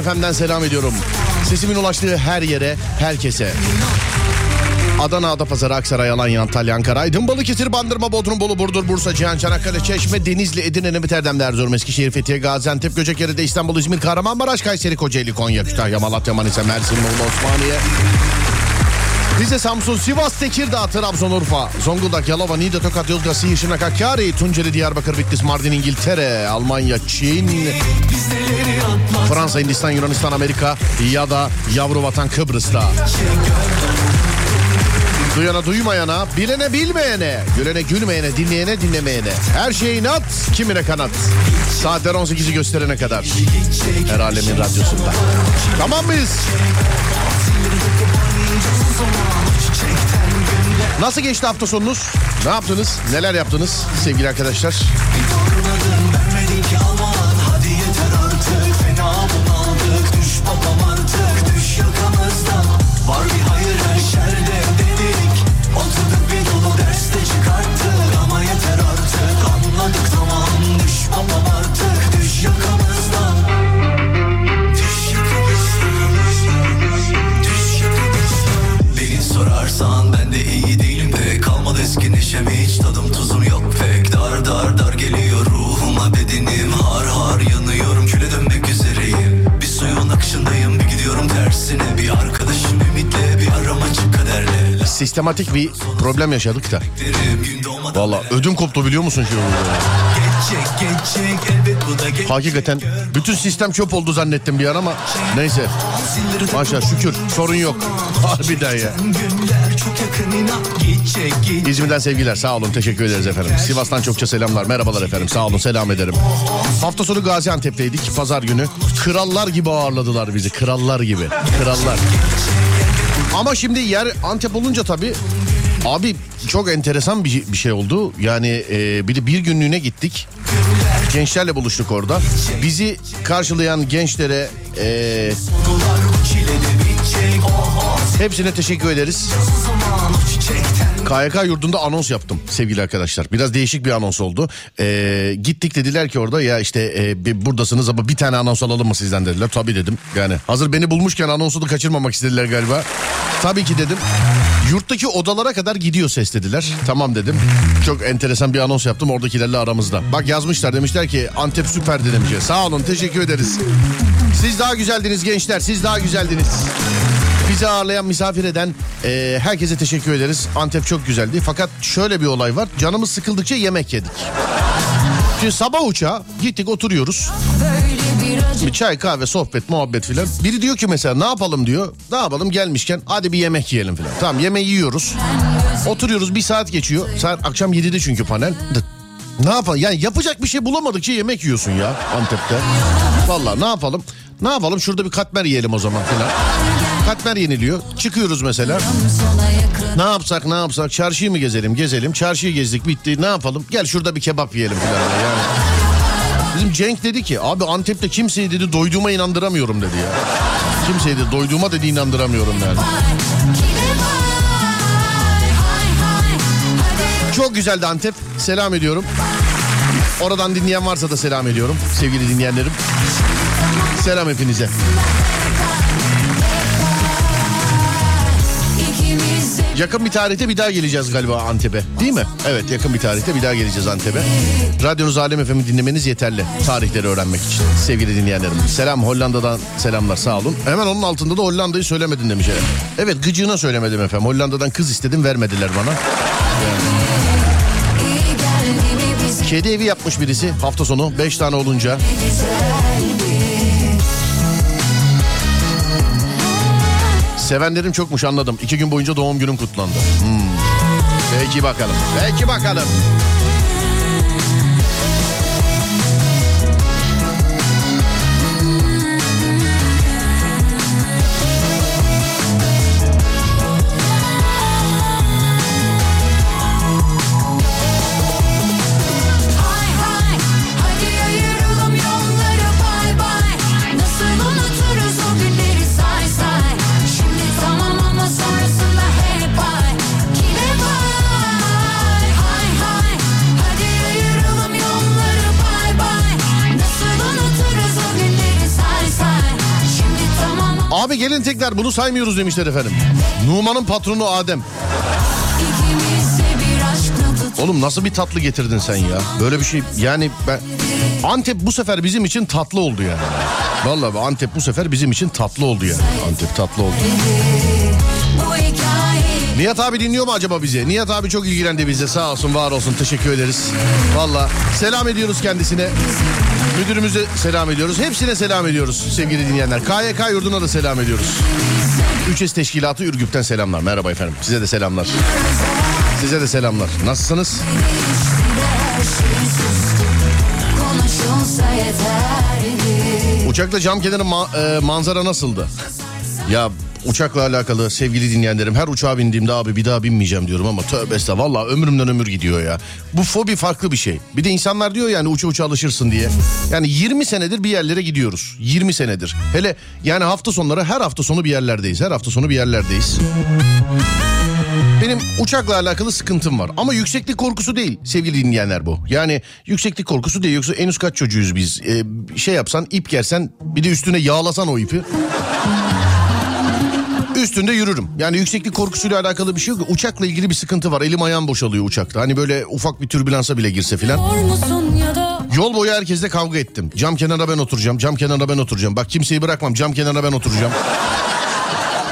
Alem FM'den selam ediyorum. Sesimin ulaştığı her yere, herkese. Adana, Adapazarı, Aksaray, Alanya, Antalya, Ankara, Aydın, Balıkesir, Bandırma, Bodrum, Bolu, Burdur, Bursa, Cihan, Çanakkale, Çeşme, Denizli, Edirne, Nemit Erdem, Erzurum, Eskişehir, Fethiye, Gaziantep, Göcekeri'de, İstanbul, İzmir, Kahramanmaraş, Kayseri, Kocaeli, Konya, Kütahya, Malatya, Manisa, Mersin, Muğla, Osmaniye, Rize, Samsun, Sivas, Tekirdağ, Trabzon, Urfa, Zonguldak, Yalova, Niğde, Tokat, Yozgat, Şırnak, Hakkari, Tunceli, Diyarbakır, Bitlis, Mardin, İngiltere, Almanya, Çin, Fransa, Hindistan, Yunanistan, Amerika ya da yavru vatan Kıbrıs'ta. Duyana duymayana, bilene bilmeyene, gülene gülmeyene, dinleyene dinlemeyene. Her şey inat, kimine kanat. Saatler 18'i gösterene kadar. Her alemin radyosunda. Tamam mıyız? Nasıl geçti hafta sonunuz? Ne yaptınız? Neler yaptınız sevgili arkadaşlar? Sistematik bir problem yaşadık da. Valla ödüm koptu biliyor musun geçecek Hakikaten bütün sistem çöp oldu zannettim bir an ama neyse. Maşallah şükür sorun yok. Harbiden ya. İzmir'den sevgiler sağ olun teşekkür ederiz efendim. Sivas'tan çokça selamlar merhabalar efendim sağ olun selam ederim. Hafta sonu Gaziantep'teydik pazar günü. Krallar gibi ağırladılar bizi krallar gibi krallar. Ama şimdi yer Antep olunca tabii abi çok enteresan bir, bir şey oldu. Yani e, bir de bir günlüğüne gittik. Gençlerle buluştuk orada. Bizi karşılayan gençlere e, hepsine teşekkür ederiz. KYK yurdunda anons yaptım sevgili arkadaşlar. Biraz değişik bir anons oldu. Ee, gittik dediler ki orada ya işte e, bir- buradasınız ama bir tane anons alalım mı sizden dediler. Tabii dedim. Yani hazır beni bulmuşken anonsu da kaçırmamak istediler galiba. Tabii ki dedim. Yurttaki odalara kadar gidiyor ses dediler. Tamam dedim. Çok enteresan bir anons yaptım oradakilerle aramızda. Bak yazmışlar demişler ki Antep süperdi demişler. Sağ olun teşekkür ederiz. Siz daha güzeldiniz gençler siz daha güzeldiniz. Bizi ağırlayan, misafir eden e, herkese teşekkür ederiz. Antep çok güzeldi. Fakat şöyle bir olay var. Canımız sıkıldıkça yemek yedik. Şimdi sabah uçağı gittik oturuyoruz. Bir çay, kahve, sohbet, muhabbet filan. Biri diyor ki mesela ne yapalım diyor. Ne yapalım gelmişken hadi bir yemek yiyelim filan. Tamam yemeği yiyoruz. Oturuyoruz bir saat geçiyor. Saat akşam 7'de çünkü panel. Ne yapalım? Yani yapacak bir şey bulamadıkça yemek yiyorsun ya Antep'te. Vallahi ne yapalım? Ne yapalım? Şurada bir katmer yiyelim o zaman filan. Katmer yeniliyor. Çıkıyoruz mesela. Ne yapsak ne yapsak? Çarşıyı mı gezelim? Gezelim. Çarşıyı gezdik bitti. Ne yapalım? Gel şurada bir kebap yiyelim filan. Yani. Bizim Cenk dedi ki abi Antep'te kimseyi dedi doyduğuma inandıramıyorum dedi ya. Kimseyi de doyduğuma dedi inandıramıyorum yani. Çok güzeldi Antep. Selam ediyorum. Oradan dinleyen varsa da selam ediyorum. Sevgili dinleyenlerim. Selam hepinize. Yakın bir tarihte bir daha geleceğiz galiba Antep'e. Değil mi? Evet yakın bir tarihte bir daha geleceğiz Antep'e. Radyonuz Alem FM'i dinlemeniz yeterli. Tarihleri öğrenmek için. Sevgili dinleyenlerim. Selam Hollanda'dan selamlar sağ olun. Hemen onun altında da Hollanda'yı söylemedin demiş. Evet gıcığına söylemedim efendim. Hollanda'dan kız istedim vermediler bana. Kedi evi yapmış birisi hafta sonu 5 tane olunca. Sevenlerim çokmuş anladım. İki gün boyunca doğum günüm kutlandı. Hmm. Peki bakalım. Peki bakalım. Gelin tekrar bunu saymıyoruz demişler efendim. Numan'ın patronu Adem. Oğlum nasıl bir tatlı getirdin sen ya? Böyle bir şey yani ben... Antep bu sefer bizim için tatlı oldu yani. Vallahi Antep bu sefer bizim için tatlı oldu yani. Antep tatlı oldu. Nihat abi dinliyor mu acaba bizi? Nihat abi çok ilgilendi bize sağ olsun var olsun teşekkür ederiz. Valla selam ediyoruz kendisine. Müdürümüze selam ediyoruz. Hepsine selam ediyoruz sevgili dinleyenler. KYK yurduna da selam ediyoruz. 3S Teşkilatı Ürgüp'ten selamlar. Merhaba efendim. Size de selamlar. Size de selamlar. Nasılsınız? Uçakla cam kenarı ma- e, manzara nasıldı? Ya uçakla alakalı sevgili dinleyenlerim her uçağa bindiğimde abi bir daha binmeyeceğim diyorum ama tövbe estağfurullah valla ömrümden ömür gidiyor ya. Bu fobi farklı bir şey. Bir de insanlar diyor yani uça uça alışırsın diye. Yani 20 senedir bir yerlere gidiyoruz. 20 senedir. Hele yani hafta sonları her hafta sonu bir yerlerdeyiz. Her hafta sonu bir yerlerdeyiz. Benim uçakla alakalı sıkıntım var. Ama yükseklik korkusu değil sevgili dinleyenler bu. Yani yükseklik korkusu değil. Yoksa en üst kaç çocuğuyuz biz. Ee, şey yapsan ip gersen bir de üstüne yağlasan o ipi. Üstünde yürürüm. Yani yükseklik korkusuyla alakalı bir şey yok. Uçakla ilgili bir sıkıntı var. Elim ayağım boşalıyor uçakta. Hani böyle ufak bir türbülansa bile girse filan. Yol boyu herkesle kavga ettim. Cam kenarına ben oturacağım. Cam kenarına ben oturacağım. Bak kimseyi bırakmam. Cam kenarına ben oturacağım.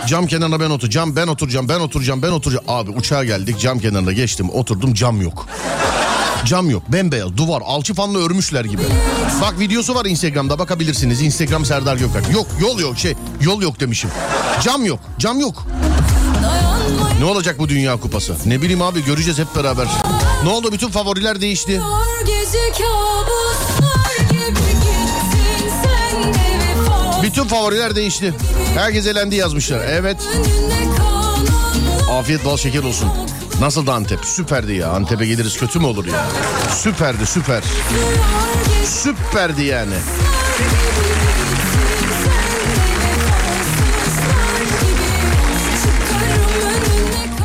Cam kenarına ben oturacağım. Ben oturacağım. Ben oturacağım. Ben oturacağım. Abi uçağa geldik. Cam kenarına geçtim. Oturdum. Cam yok. Cam yok. Bembeyaz. Duvar. Alçıpanla örmüşler gibi. Bak videosu var Instagram'da. Bakabilirsiniz. Instagram Serdar Gökalp. Yok yol yok şey. Yol yok demişim. Cam yok. Cam yok. Ne olacak bu Dünya Kupası? Ne bileyim abi göreceğiz hep beraber. Ne oldu? Bütün favoriler değişti. Bütün favoriler değişti. Herkes elendi yazmışlar. Evet. Afiyet bal şeker olsun. Nasıldı Antep? Süperdi ya. Antep'e geliriz kötü mü olur ya? Süperdi süper. Süperdi yani.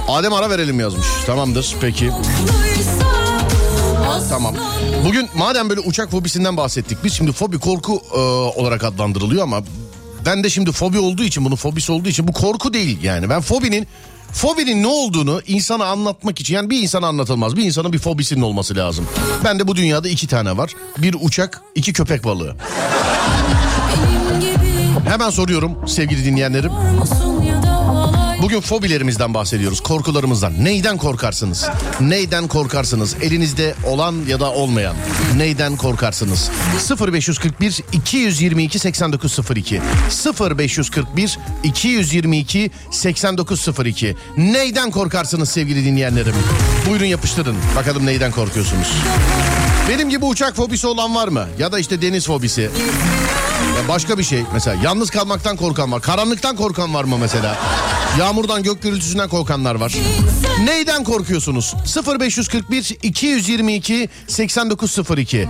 Adem ara verelim yazmış. Tamamdır peki. Tamam. Bugün madem böyle uçak fobisinden bahsettik. Biz şimdi fobi korku e, olarak adlandırılıyor ama ben de şimdi fobi olduğu için bunun fobisi olduğu için bu korku değil yani. Ben fobinin fobinin ne olduğunu insana anlatmak için yani bir insana anlatılmaz. Bir insanın bir fobisinin olması lazım. Ben de bu dünyada iki tane var. Bir uçak, iki köpek balığı. Hemen soruyorum sevgili dinleyenlerim. Bugün fobilerimizden bahsediyoruz, korkularımızdan. Neyden korkarsınız? Neyden korkarsınız? Elinizde olan ya da olmayan. Neyden korkarsınız? 0541 222 8902 0541 222 8902 Neyden korkarsınız sevgili dinleyenlerim? Buyurun yapıştırın. Bakalım neyden korkuyorsunuz? Benim gibi uçak fobisi olan var mı? Ya da işte deniz fobisi. Ya başka bir şey mesela yalnız kalmaktan korkan var. Karanlıktan korkan var mı mesela? Yağmurdan gök gürültüsünden korkanlar var. Neyden korkuyorsunuz? 0541 222 8902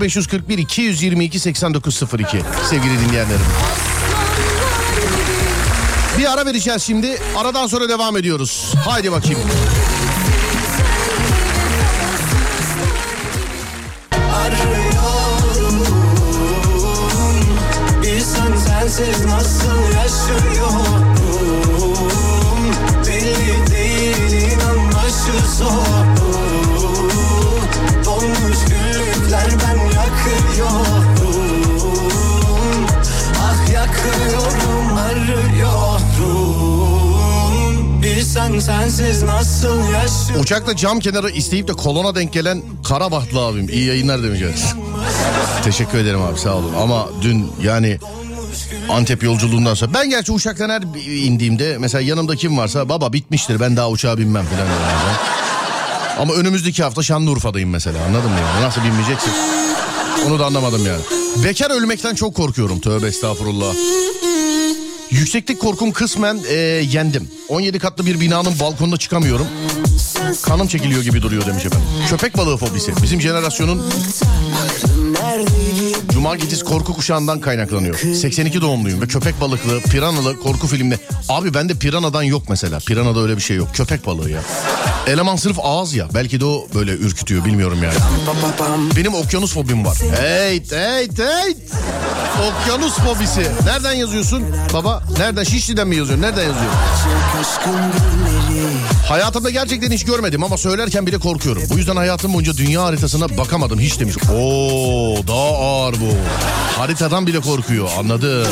0541 222 8902 sevgili dinleyenlerim. Bir ara vereceğiz şimdi. Aradan sonra devam ediyoruz. Haydi bakayım. Arıyorum sensiz nasıl yaşıyorum Uçakta cam kenarı isteyip de kolona denk gelen Karabahtlı abim. İyi yayınlar demeyeceğiz. Teşekkür ederim abi sağ olun. Ama dün yani Antep yolculuğundan sonra. Ben gerçi uçaktan her indiğimde mesela yanımda kim varsa baba bitmiştir ben daha uçağa binmem falan. Ama önümüzdeki hafta Şanlıurfa'dayım mesela anladın mı yani? Nasıl binmeyeceksin? Onu da anlamadım yani. Bekar ölmekten çok korkuyorum tövbe estağfurullah. Yükseklik korkum kısmen e, yendim. 17 katlı bir binanın balkonuna çıkamıyorum. Kanım çekiliyor gibi duruyor demiş efendim. Köpek balığı fobisi. Bizim jenerasyonun Gecesi korku kuşağından kaynaklanıyor. 82 doğumluyum ve köpek balıklı, piranalı korku filmde. Abi bende piranadan yok mesela. Piranada öyle bir şey yok. Köpek balığı ya. Eleman sırf ağız ya. Belki de o böyle ürkütüyor bilmiyorum yani. Benim okyanus fobim var. Hey hey hey. Okyanus fobisi. Nereden yazıyorsun baba? Nereden? Şişli'den mi yazıyorsun? Nereden yazıyorsun? Hayatımda gerçekten hiç görmedim ama söylerken bile korkuyorum. Bu yüzden hayatım boyunca dünya haritasına bakamadım hiç demiş. Oo daha ağır bu. Haritadan bile korkuyor anladım.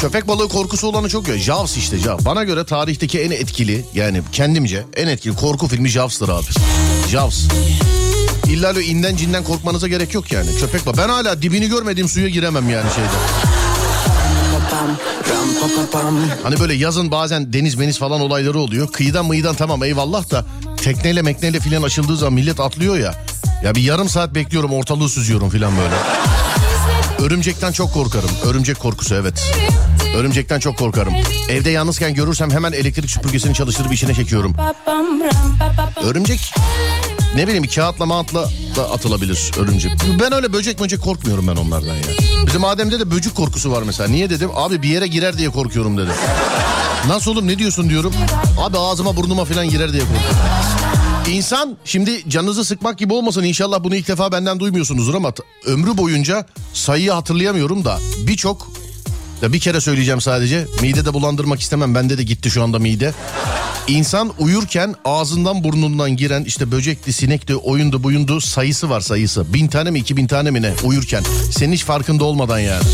Köpek balığı korkusu olanı çok ya. Jaws işte Jaws. Bana göre tarihteki en etkili yani kendimce en etkili korku filmi Jaws'tır abi. Jaws. İlla öyle inden cinden korkmanıza gerek yok yani. Köpek balığı. Ben hala dibini görmediğim suya giremem yani şeyde. Hani böyle yazın bazen deniz meniz falan olayları oluyor. Kıyıdan mıyıdan tamam eyvallah da tekneyle mekneyle filan açıldığı zaman millet atlıyor ya. Ya bir yarım saat bekliyorum ortalığı süzüyorum filan böyle. Örümcekten çok korkarım. Örümcek korkusu evet. Örümcekten çok korkarım. Evde yalnızken görürsem hemen elektrik süpürgesini çalıştırıp içine çekiyorum. Örümcek ne bileyim kağıtla mağıtla da atılabilir örümcek. Ben öyle böcek böcek korkmuyorum ben onlardan ya. Bizim Adem'de de böcek korkusu var mesela. Niye dedim? Abi bir yere girer diye korkuyorum dedi. Nasıl oğlum ne diyorsun diyorum. Abi ağzıma burnuma falan girer diye korkuyorum. İnsan şimdi canınızı sıkmak gibi olmasın inşallah bunu ilk defa benden duymuyorsunuzdur ama ömrü boyunca sayıyı hatırlayamıyorum da birçok ya bir kere söyleyeceğim sadece. Mide de bulandırmak istemem. Bende de gitti şu anda mide. İnsan uyurken ağzından burnundan giren işte böcekli, sinekli, oyundu, buyundu sayısı var sayısı. Bin tane mi iki bin tane mi ne uyurken. Senin hiç farkında olmadan yani.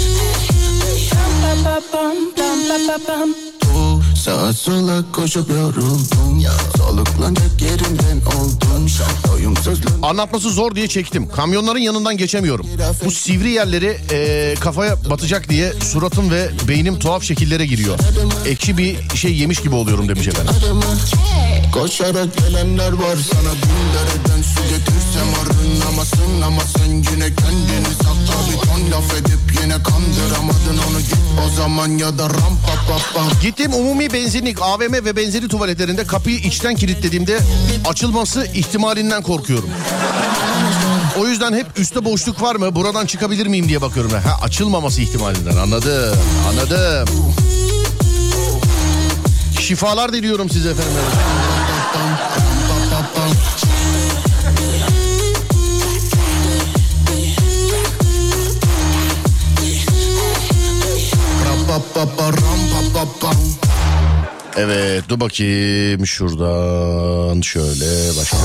Sağa sola koşup yoruldum ya Soluklanacak yerimden oldum Doyumsuzluğum Anlatması zor diye çektim. Kamyonların yanından geçemiyorum. Bu sivri yerleri e, kafaya batacak diye suratım ve beynim tuhaf şekillere giriyor. Ekşi bir şey yemiş gibi oluyorum demiş efendim. Koşarak gelenler var sana bin dereden su getirsem arınamasın Ama sen yine kendini sakla bir ton laf edip yine kandıramadın onu git o zaman ya da ram pa pa pa Gittiğim umumi benzinlik, AVM ve benzeri tuvaletlerinde kapıyı içten kilitlediğimde açılması ihtimalinden korkuyorum. O yüzden hep üstte boşluk var mı? Buradan çıkabilir miyim diye bakıyorum. Ha açılmaması ihtimalinden. Anladım. Anladım. Şifalar diliyorum size efendim. Evet dur bakayım şuradan şöyle başka.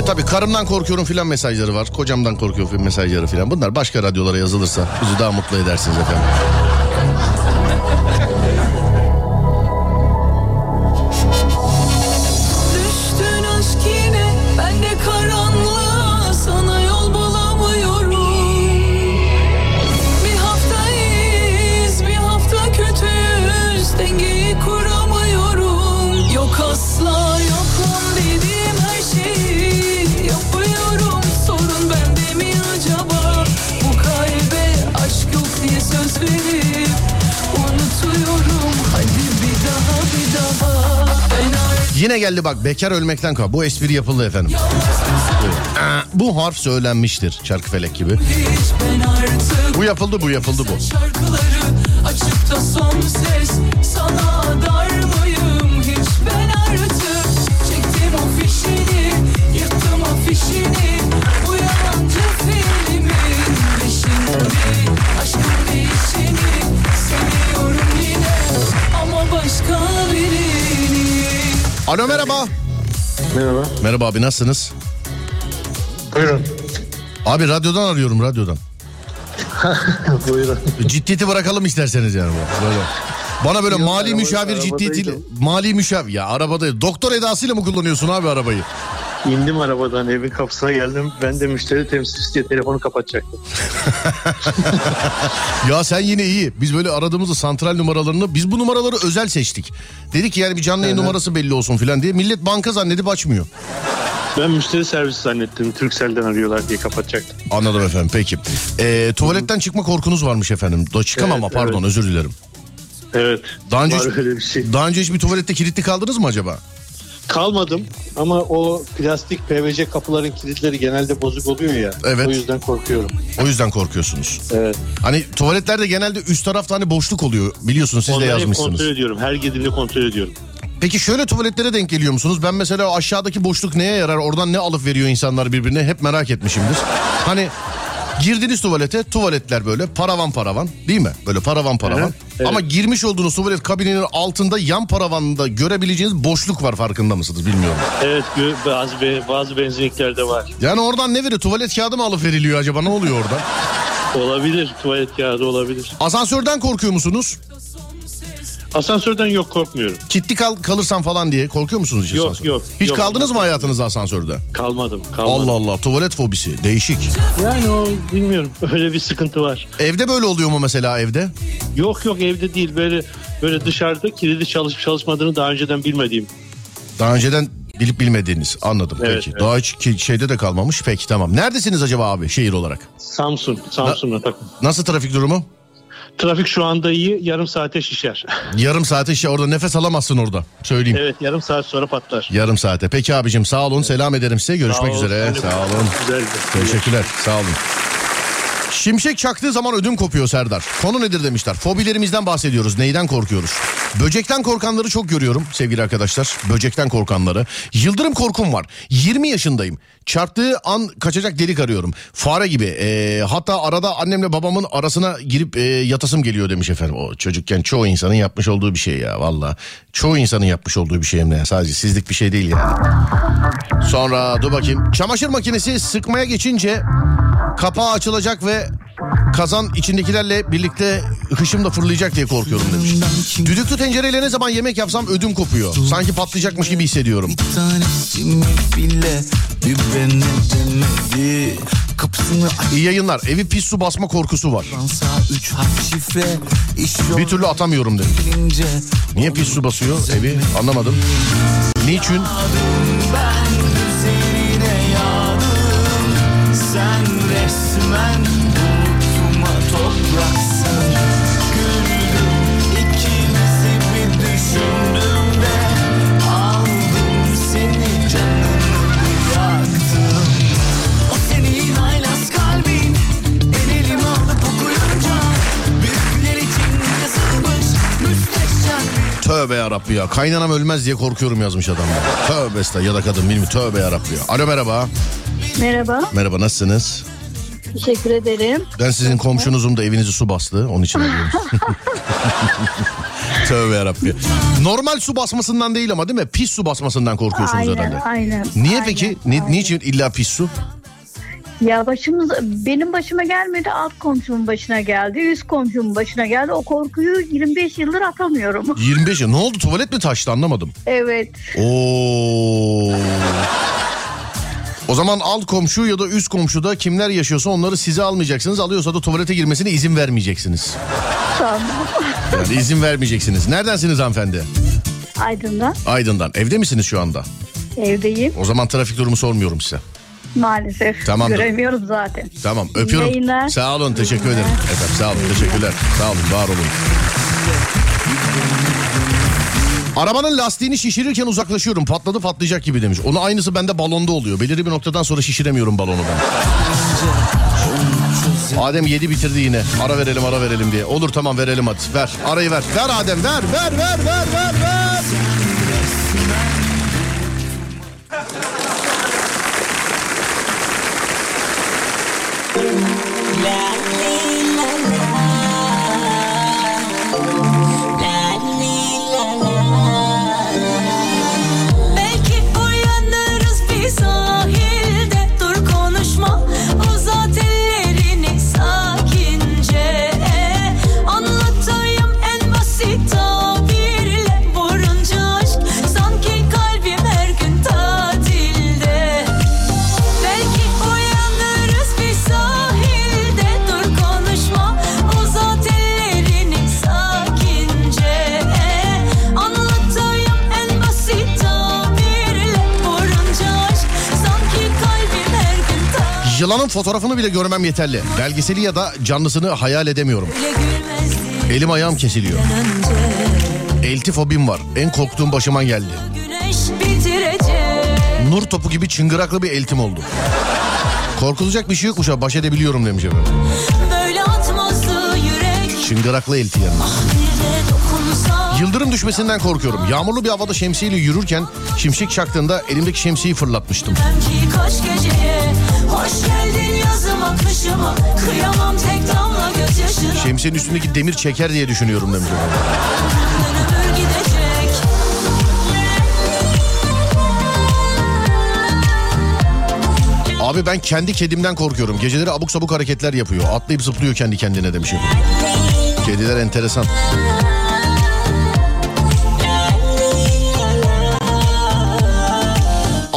E tabi karımdan korkuyorum filan mesajları var. Kocamdan korkuyorum filan mesajları filan. Bunlar başka radyolara yazılırsa bizi daha mutlu edersiniz efendim. Geldi bak bekar ölmekten kal. Bu espri yapıldı efendim. Aa, Bu harf söylenmiştir Çarkıfelek gibi. Bu yapıldı bu yapıldı bu. şarkıları açıp da son ses sana dar Alo merhaba. Merhaba. Merhaba abi nasılsınız? Buyurun. Abi radyodan arıyorum radyodan. Buyurun. Ciddiyeti bırakalım isterseniz yani. Böyle. Bana böyle Yok, mali müşavir ciddiyetiyle mali müşavir ya arabada doktor edasıyla mı kullanıyorsun abi arabayı? İndim arabadan evin kapısına geldim. Ben de müşteri temsilcisi diye telefonu kapatacaktım. Ya sen yine iyi. Biz böyle aradığımızda santral numaralarını biz bu numaraları özel seçtik. Dedik ki yani bir canlı yayın numarası belli olsun filan diye. Millet banka zannedip açmıyor. Ben müşteri servisi zannettim. Turkcell'den arıyorlar diye kapatacaktım. Anladım efendim peki. Ee, tuvaletten çıkma korkunuz varmış efendim. Da çıkamam Evet, ama pardon evet. özür dilerim. Evet. Daha önce, bir şey. daha önce hiç bir tuvalette kilitli kaldınız mı acaba? Kalmadım ama o plastik PVC kapıların kilitleri genelde bozuk oluyor ya. Evet. O yüzden korkuyorum. O yüzden korkuyorsunuz. Evet. Hani tuvaletlerde genelde üst tarafta hani boşluk oluyor. Biliyorsunuz siz de Onları hep yazmışsınız. kontrol ediyorum. Her girdiğimde kontrol ediyorum. Peki şöyle tuvaletlere denk geliyor musunuz? Ben mesela aşağıdaki boşluk neye yarar? Oradan ne alıp veriyor insanlar birbirine? Hep merak etmişimdir. Hani girdiniz tuvalete tuvaletler böyle paravan paravan değil mi? Böyle paravan paravan. Evet, evet. Ama girmiş olduğunuz tuvalet kabininin altında yan paravanda görebileceğiniz boşluk var farkında mısınız bilmiyorum. Evet bazı bazı benzinliklerde var. Yani oradan ne veriyor? Tuvalet kağıdı mı alıp veriliyor acaba? Ne oluyor orada? Olabilir tuvalet kağıdı olabilir. Asansörden korkuyor musunuz? Asansörden yok korkmuyorum. Kitli kal kalırsam falan diye korkuyor musunuz hiç Yok, asansörde? yok, Hiç yok. kaldınız mı hayatınızda asansörde? Kalmadım kalmadım. Allah Allah tuvalet fobisi değişik. Yani o bilmiyorum öyle bir sıkıntı var. Evde böyle oluyor mu mesela evde? Yok yok evde değil böyle böyle dışarıda kilidi çalışıp çalışmadığını daha önceden bilmediğim. Daha önceden bilip bilmediğiniz anladım Evet, peki. evet. Daha hiç ki- şeyde de kalmamış peki tamam. Neredesiniz acaba abi şehir olarak? Samsun Samsun'da takım. Nasıl trafik durumu? Trafik şu anda iyi yarım saate şişer. Yarım saate şey orada nefes alamazsın orada söyleyeyim. evet yarım saat sonra patlar. Yarım saate. Peki abicim sağ olun selam ederim size görüşmek Sağ üzere. de- Sağ olun. Güzeldi. Teşekkürler sağ olun. Şimşek çaktığı zaman ödüm kopuyor Serdar. Konu nedir demişler. Fobilerimizden bahsediyoruz. Neyden korkuyoruz? Böcekten korkanları çok görüyorum sevgili arkadaşlar. Böcekten korkanları. Yıldırım korkum var. 20 yaşındayım. Çarptığı an kaçacak delik arıyorum. Fare gibi. Ee, hatta arada annemle babamın arasına girip e, yatasım geliyor demiş efendim. O çocukken çoğu insanın yapmış olduğu bir şey ya valla. Çoğu insanın yapmış olduğu bir şey hem de sadece sizlik bir şey değil yani. Sonra dur bakayım. Çamaşır makinesi sıkmaya geçince kapağı açılacak ve kazan içindekilerle birlikte hışım da fırlayacak diye korkuyorum demiş. Düdüklü tencereyle ne zaman yemek yapsam ödüm kopuyor. Sanki patlayacakmış gibi hissediyorum. bile bir İyi yayınlar. Evi pis su basma korkusu var. Bir türlü atamıyorum yolunca Niye pis su basıyor evi anlamadım. Niçin? Ben üzerine yağdım Sen resmen Tövbe yarabbi ya. Kaynanam ölmez diye korkuyorum yazmış adam. ya. Tövbe estağfurullah ya da kadın bilmiyorum. Tövbe yarabbi ya. Alo merhaba. Merhaba, Merhaba nasılsınız? teşekkür ederim. Ben sizin komşunuzum da evinizi su bastı. Onun için arıyorum. Tövbe yarabbi. Normal su basmasından değil ama değil mi? Pis su basmasından korkuyorsunuz Aynen, herhalde. aynen. Niye aynen, peki? Ni- aynen. niçin illa pis su? Ya başımız, benim başıma gelmedi, alt komşumun başına geldi, üst komşumun başına geldi. O korkuyu 25 yıldır atamıyorum. 25 yıl. Ne oldu? Tuvalet mi taştı anlamadım. Evet, Oo. O zaman alt komşu ya da üst komşuda kimler yaşıyorsa onları size almayacaksınız. Alıyorsa da tuvalete girmesine izin vermeyeceksiniz. tamam. Yani izin vermeyeceksiniz. Neredensiniz hanımefendi? Aydın'da, Aydın'dan. Evde misiniz şu anda? evdeyim. O zaman trafik durumu sormuyorum size. Maalesef. Tamamdır. Göremiyorum zaten. Tamam öpüyorum. Yayınlar. Sağ olun teşekkür ederim. Efendim sağ olun teşekkürler. Sağ olun var olun. Arabanın lastiğini şişirirken uzaklaşıyorum. Patladı patlayacak gibi demiş. Onu aynısı bende balonda oluyor. Belirli bir noktadan sonra şişiremiyorum balonu ben. Adem yedi bitirdi yine. Ara verelim ara verelim diye. Olur tamam verelim hadi. Ver arayı ver. Ver Adem ver ver ver ver ver ver. Belki Yılanın fotoğrafını bile görmem yeterli. Belgeseli ya da canlısını hayal edemiyorum. Elim ayağım kesiliyor. önce Elti fobim var. En korktuğum başıma geldi. Nur topu gibi çıngıraklı bir eltim oldu. Korkulacak bir şey yokmuş ha baş edebiliyorum demiş efendim. Çıngıraklı elti yani. Dokunsa Yıldırım düşmesinden korkuyorum. Yağmurlu bir havada şemsiyeyle yürürken şimşek çaktığında elimdeki şemsiyeyi fırlatmıştım. Kaç geceye Hoş geldin yazıma kışıma Kıyamam tek damla gözyaşına Şemsiyenin üstündeki demir çeker diye düşünüyorum demiş. Abi ben kendi kedimden korkuyorum. Geceleri abuk sabuk hareketler yapıyor. Atlayıp zıplıyor kendi kendine demiş. efendim. Kediler enteresan.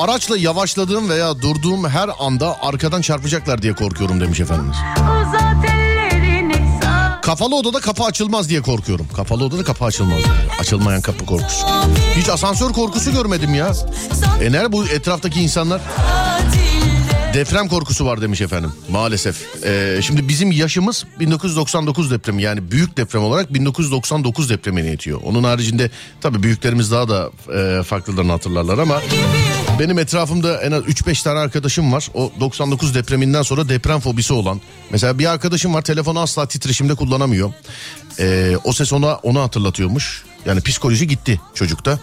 Araçla yavaşladığım veya durduğum her anda arkadan çarpacaklar diye korkuyorum demiş efendimiz. Kapalı odada kapı açılmaz diye korkuyorum. Kapalı odada kapı açılmaz. diye. Açılmayan kapı korkusu. Hiç asansör korkusu görmedim ya. E nerede bu etraftaki insanlar? Deprem korkusu var demiş efendim maalesef. Ee, şimdi bizim yaşımız 1999 depremi yani büyük deprem olarak 1999 depremine yetiyor. Onun haricinde tabii büyüklerimiz daha da e, farklılarını hatırlarlar ama benim etrafımda en az 3-5 tane arkadaşım var. O 99 depreminden sonra deprem fobisi olan. Mesela bir arkadaşım var telefonu asla titreşimde kullanamıyor. Ee, o ses ona onu hatırlatıyormuş. Yani psikoloji gitti çocukta.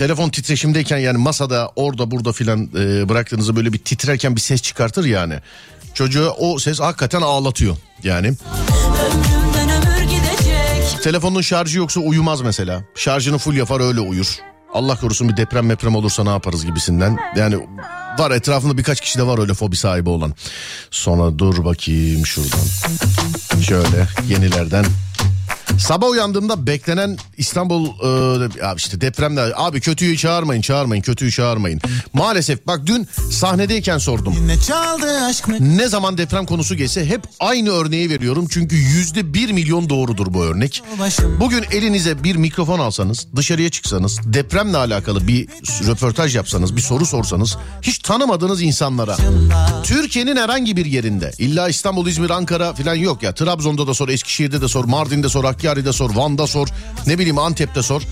Telefon titreşimdeyken yani masada orada burada filan e, bıraktığınızda böyle bir titrerken bir ses çıkartır yani. Çocuğu o ses hakikaten ağlatıyor yani. Telefonun şarjı yoksa uyumaz mesela. Şarjını full yapar öyle uyur. Allah korusun bir deprem meprem olursa ne yaparız gibisinden. Yani var etrafında birkaç kişi de var öyle fobi sahibi olan. Sonra dur bakayım şuradan. Şöyle yenilerden. Sabah uyandığımda beklenen İstanbul e, abi işte depremde abi kötüyü çağırmayın çağırmayın kötüyü çağırmayın. Maalesef bak dün sahnedeyken sordum. Ne çaldı aşk mı? Ne zaman deprem konusu geçse hep aynı örneği veriyorum. Çünkü yüzde bir milyon doğrudur bu örnek. Bugün elinize bir mikrofon alsanız, dışarıya çıksanız, depremle alakalı bir röportaj yapsanız, bir soru sorsanız, hiç tanımadığınız insanlara, Türkiye'nin herhangi bir yerinde, illa İstanbul, İzmir, Ankara falan yok ya. Trabzon'da da sor, Eskişehir'de de sor, Mardin'de sor, Hakkari'de sor, Van'da sor, ne bileyim Antep'te sor.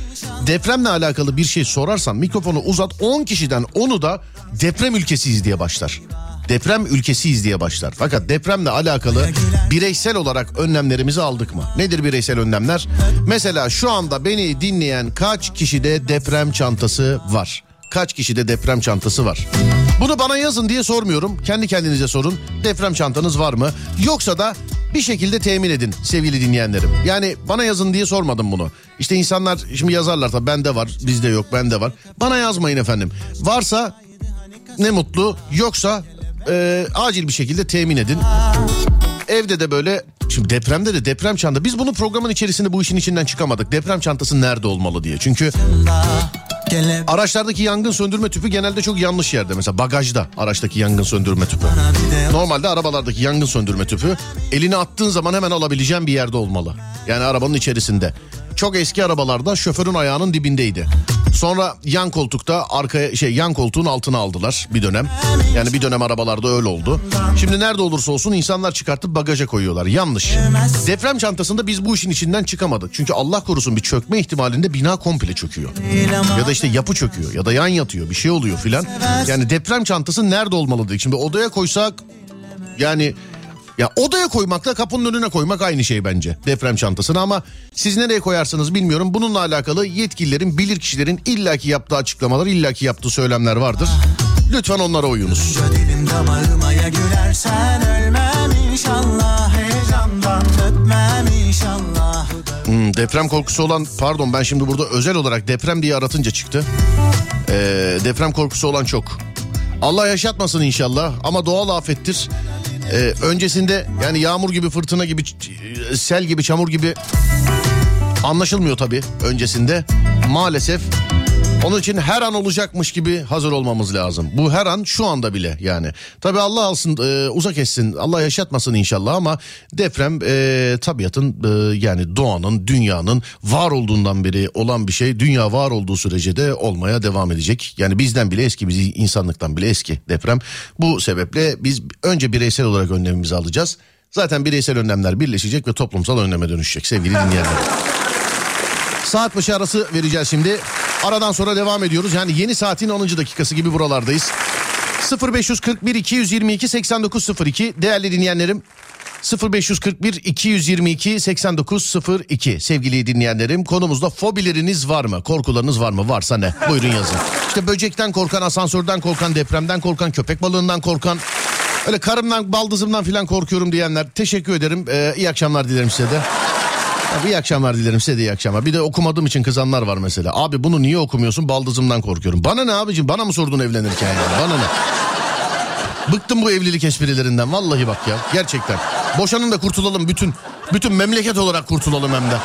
Depremle alakalı bir şey sorarsan mikrofonu uzat 10 kişiden 10'u da deprem ülkesiyiz diye başlar deprem ülkesiyiz diye başlar. Fakat depremle alakalı bireysel olarak önlemlerimizi aldık mı? Nedir bireysel önlemler? Mesela şu anda beni dinleyen kaç kişide deprem çantası var? Kaç kişide deprem çantası var? Bunu bana yazın diye sormuyorum. Kendi kendinize sorun. Deprem çantanız var mı? Yoksa da bir şekilde temin edin sevgili dinleyenlerim. Yani bana yazın diye sormadım bunu. İşte insanlar şimdi yazarlar tabii bende var, bizde yok, bende var. Bana yazmayın efendim. Varsa ne mutlu yoksa e, acil bir şekilde temin edin. Evde de böyle şimdi depremde de deprem çanta biz bunu programın içerisinde bu işin içinden çıkamadık. Deprem çantası nerede olmalı diye. Çünkü gele araçlardaki yangın söndürme tüpü genelde çok yanlış yerde. Mesela bagajda araçtaki yangın söndürme tüpü. Normalde arabalardaki yangın söndürme tüpü elini attığın zaman hemen alabileceğin bir yerde olmalı. Yani arabanın içerisinde. Çok eski arabalarda şoförün ayağının dibindeydi. Sonra yan koltukta arkaya şey yan koltuğun altına aldılar bir dönem. Yani bir dönem arabalarda öyle oldu. Şimdi nerede olursa olsun insanlar çıkartıp bagaja koyuyorlar. Yanlış. Deprem çantasında biz bu işin içinden çıkamadık. Çünkü Allah korusun bir çökme ihtimalinde bina komple çöküyor. Ya da işte yapı çöküyor ya da yan yatıyor bir şey oluyor filan. Yani deprem çantası nerede olmalı dedik. Şimdi odaya koysak yani ya odaya koymakla kapının önüne koymak aynı şey bence deprem çantasını ama siz nereye koyarsınız bilmiyorum. Bununla alakalı yetkililerin, bilir kişilerin illaki yaptığı açıklamalar, illaki yaptığı söylemler vardır. Lütfen onlara uyunuz. dilim damağıma ya gülersen ölmem inşallah heyecandan öpmem inşallah Hmm, deprem korkusu olan pardon ben şimdi burada özel olarak deprem diye aratınca çıktı. Ee, deprem korkusu olan çok. Allah yaşatmasın inşallah ama doğal afettir. Ee, öncesinde yani yağmur gibi fırtına gibi ç- sel gibi çamur gibi anlaşılmıyor tabii öncesinde maalesef. Onun için her an olacakmış gibi hazır olmamız lazım. Bu her an şu anda bile yani. Tabii Allah alsın e, uzak etsin Allah yaşatmasın inşallah ama deprem e, tabiatın e, yani doğanın dünyanın var olduğundan beri olan bir şey. Dünya var olduğu sürece de olmaya devam edecek. Yani bizden bile eski biz insanlıktan bile eski deprem. Bu sebeple biz önce bireysel olarak önlemimizi alacağız. Zaten bireysel önlemler birleşecek ve toplumsal önleme dönüşecek sevgili dinleyenler. Saat başı arası vereceğiz şimdi. Aradan sonra devam ediyoruz. Yani yeni saatin 10. dakikası gibi buralardayız. 0541 222 8902 değerli dinleyenlerim. 0541 222 8902 sevgili dinleyenlerim konumuzda fobileriniz var mı? Korkularınız var mı? Varsa ne? Buyurun yazın. İşte böcekten korkan, asansörden korkan, depremden korkan, köpek balığından korkan, öyle karımdan, baldızımdan falan korkuyorum diyenler teşekkür ederim. Ee, iyi akşamlar dilerim size de. Abi iyi akşamlar dilerim size de iyi akşamlar. Bir de okumadığım için kızanlar var mesela. Abi bunu niye okumuyorsun? Baldızımdan korkuyorum. Bana ne abicim? Bana mı sordun evlenirken yani? Bana ne? Bıktım bu evlilik esprilerinden vallahi bak ya gerçekten. Boşanın da kurtulalım bütün bütün memleket olarak kurtulalım hem de.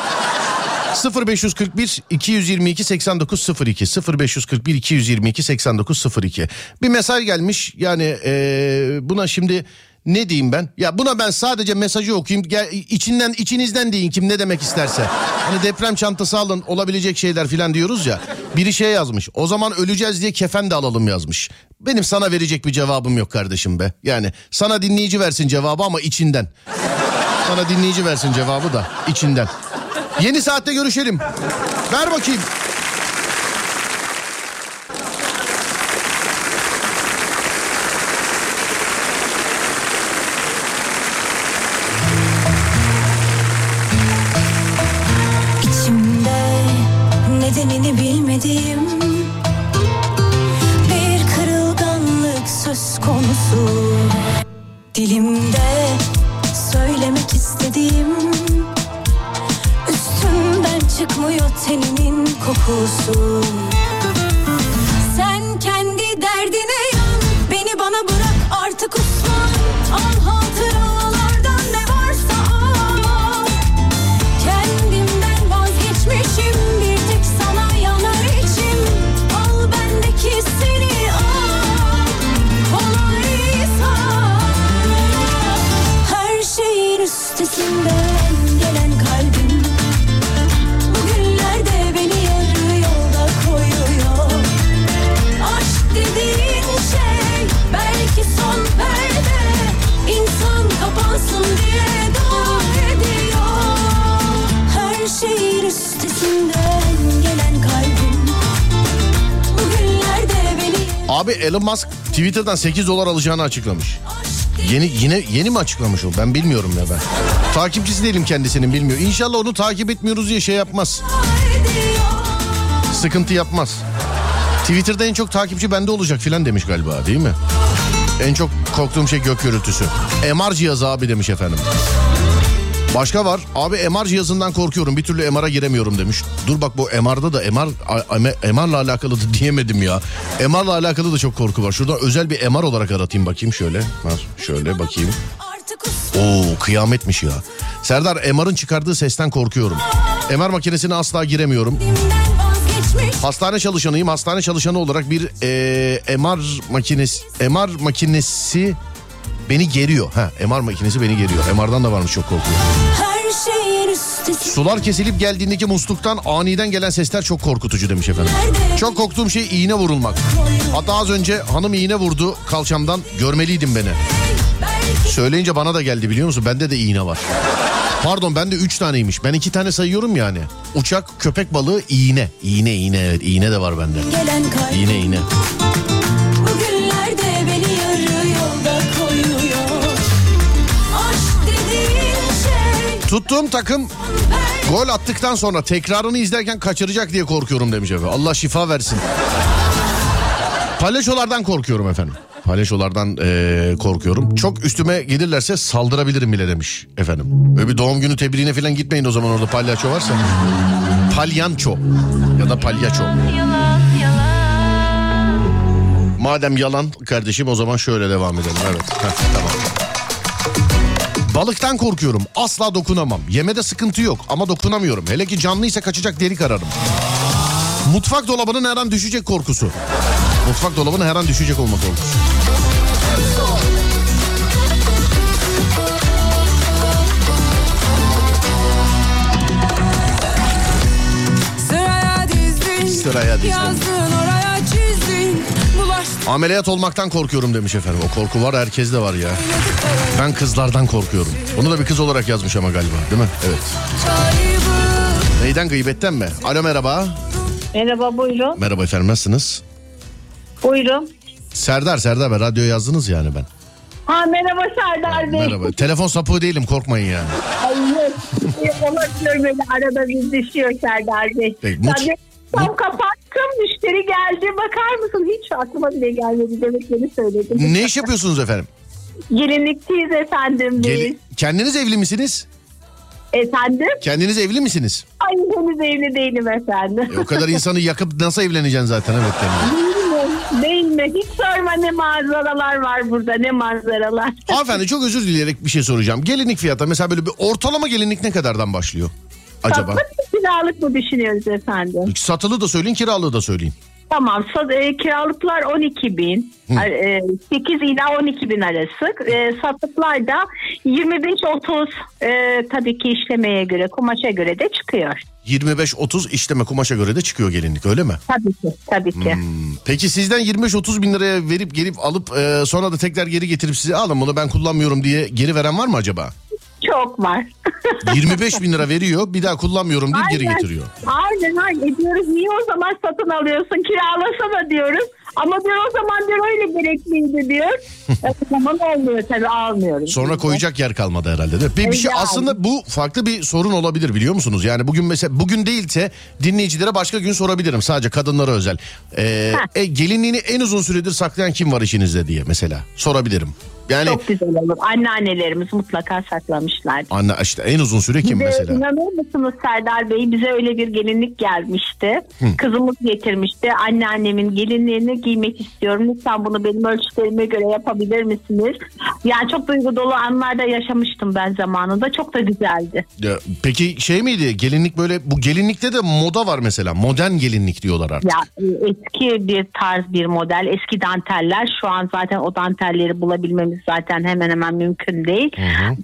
0541 222 8902 0541 222 8902 bir mesaj gelmiş yani eee, buna şimdi ne diyeyim ben? Ya buna ben sadece mesajı okuyayım. Gel, içinden içinizden deyin kim ne demek isterse. Hani deprem çantası alın olabilecek şeyler filan diyoruz ya. Biri şey yazmış o zaman öleceğiz diye kefen de alalım yazmış. Benim sana verecek bir cevabım yok kardeşim be. Yani sana dinleyici versin cevabı ama içinden. Sana dinleyici versin cevabı da içinden. Yeni saatte görüşelim. Ver bakayım. Teninin kokusu Abi Elon Musk Twitter'dan 8 dolar alacağını açıklamış. Yeni yine yeni mi açıklamış o? Ben bilmiyorum ya ben. Takipçisi değilim kendisinin bilmiyor. İnşallah onu takip etmiyoruz diye şey yapmaz. Sıkıntı yapmaz. Twitter'da en çok takipçi bende olacak filan demiş galiba değil mi? En çok korktuğum şey gök gürültüsü. MR cihazı abi demiş efendim. Başka var. Abi MR cihazından korkuyorum. Bir türlü MR'a giremiyorum demiş. Dur bak bu MR'da da MR MR'la alakalı da diyemedim ya. MR'la alakalı da çok korku var. Şuradan özel bir MR olarak aratayım bakayım şöyle. Var şöyle bakayım. Oo kıyametmiş ya. Serdar MR'ın çıkardığı sesten korkuyorum. MR makinesine asla giremiyorum. Hastane çalışanıyım. Hastane çalışanı olarak bir eee, MR makinesi MR makinesi beni geriyor. Ha MR makinesi beni geriyor. MR'dan da varmış çok üstesinden Sular kesilip geldiğindeki musluktan aniden gelen sesler çok korkutucu demiş efendim. Çok korktuğum şey iğne vurulmak. Hatta az önce hanım iğne vurdu kalçamdan görmeliydin beni. Söyleyince bana da geldi biliyor musun? Bende de iğne var. Pardon bende üç taneymiş. Ben iki tane sayıyorum yani. Uçak, köpek balığı, iğne. İğne, iğne evet. İğne de var bende. İğne, iğne. Tuttuğum takım gol attıktan sonra tekrarını izlerken kaçıracak diye korkuyorum demiş efendim. Allah şifa versin. Palyaçolardan korkuyorum efendim. Palyaçolardan eee, korkuyorum. Çok üstüme gelirlerse saldırabilirim bile demiş efendim. Böyle bir doğum günü tebriğine falan gitmeyin o zaman orada palyaço varsa. Palyanço ya da palyaço. Madem yalan kardeşim o zaman şöyle devam edelim. Evet heh, tamam. Balıktan korkuyorum. Asla dokunamam. Yemede sıkıntı yok ama dokunamıyorum. Hele ki canlıysa kaçacak delik ararım. Mutfak dolabının her an düşecek korkusu. Mutfak dolabının her an düşecek olma korkusu. Sıraya dizdin Sıraya dizdim. Ameliyat olmaktan korkuyorum demiş efendim. O korku var herkeste var ya. Ben kızlardan korkuyorum. Bunu da bir kız olarak yazmış ama galiba değil mi? Evet. Neyden gıybetten mi? Alo merhaba. Merhaba buyurun. Merhaba efendim nasılsınız? Buyurun. Serdar Serdar ben radyo yazdınız yani ben. Ha, merhaba Serdar Bey. Merhaba. Telefon sapığı değilim korkmayın yani. Hayır. Olabilir böyle arada bir düşüyor Serdar Bey. Peki, mut- Tam kapattım müşteri geldi bakar mısın hiç aklıma bile gelmedi demekleri söyledim. Ne iş yapıyorsunuz efendim? Gelinlikçiyiz efendim biz. Gel- Kendiniz evli misiniz? Efendim? Kendiniz evli misiniz? Ay henüz evli değilim efendim. E, o kadar insanı yakıp nasıl evleneceksin zaten evet. yani. Değil mi? Hiç sorma ne manzaralar var burada ne manzaralar. Hanımefendi çok özür dileyerek bir şey soracağım. Gelinlik fiyatı mesela böyle bir ortalama gelinlik ne kadardan başlıyor? Acaba? Satılık kiralık mı düşünüyoruz efendim? Satılı da söyleyin kiralığı da söyleyin. Tamam e, kiralıklar 12 bin. E, 8 ila 12 bin arası. E, da 25-30 e, tabii ki işlemeye göre kumaşa göre de çıkıyor. 25-30 işleme kumaşa göre de çıkıyor gelinlik öyle mi? Tabii ki tabii ki. Hmm. Peki sizden 25-30 bin liraya verip gelip alıp e, sonra da tekrar geri getirip size alın bunu ben kullanmıyorum diye geri veren var mı acaba? Çok var. 25 bin lira veriyor bir daha kullanmıyorum deyip geri Aynen. getiriyor. Aynen aynen diyoruz niye o zaman satın alıyorsun kiralasana diyoruz. Ama diyor o zaman diyor öyle gerekliydi diyor. E, o zaman olmuyor tabii almıyoruz. Sonra koyacak yer kalmadı herhalde. Değil mi? Bir, bir şey Yani. aslında bu farklı bir sorun olabilir biliyor musunuz? Yani bugün mesela bugün değilse dinleyicilere başka gün sorabilirim. Sadece kadınlara özel. Ee, e, gelinliğini en uzun süredir saklayan kim var işinizde diye mesela sorabilirim. Yani Çok güzel olur. Anneannelerimiz mutlaka saklamışlar. anne işte en uzun süre kim Bize mesela? inanır mısınız Serdar Bey bize öyle bir gelinlik gelmişti. Kızımız getirmişti. Anneannemin gelinliğini giymek istiyorum. Lütfen bunu benim ölçülerime göre yapabilir misiniz? Yani çok duygu dolu anlarda yaşamıştım ben zamanında. Çok da güzeldi. Ya, peki şey miydi gelinlik böyle bu gelinlikte de moda var mesela modern gelinlik diyorlar artık. Ya e, eski bir tarz bir model, eski danteller. Şu an zaten o dantelleri bulabilmemiz zaten hemen hemen mümkün değil.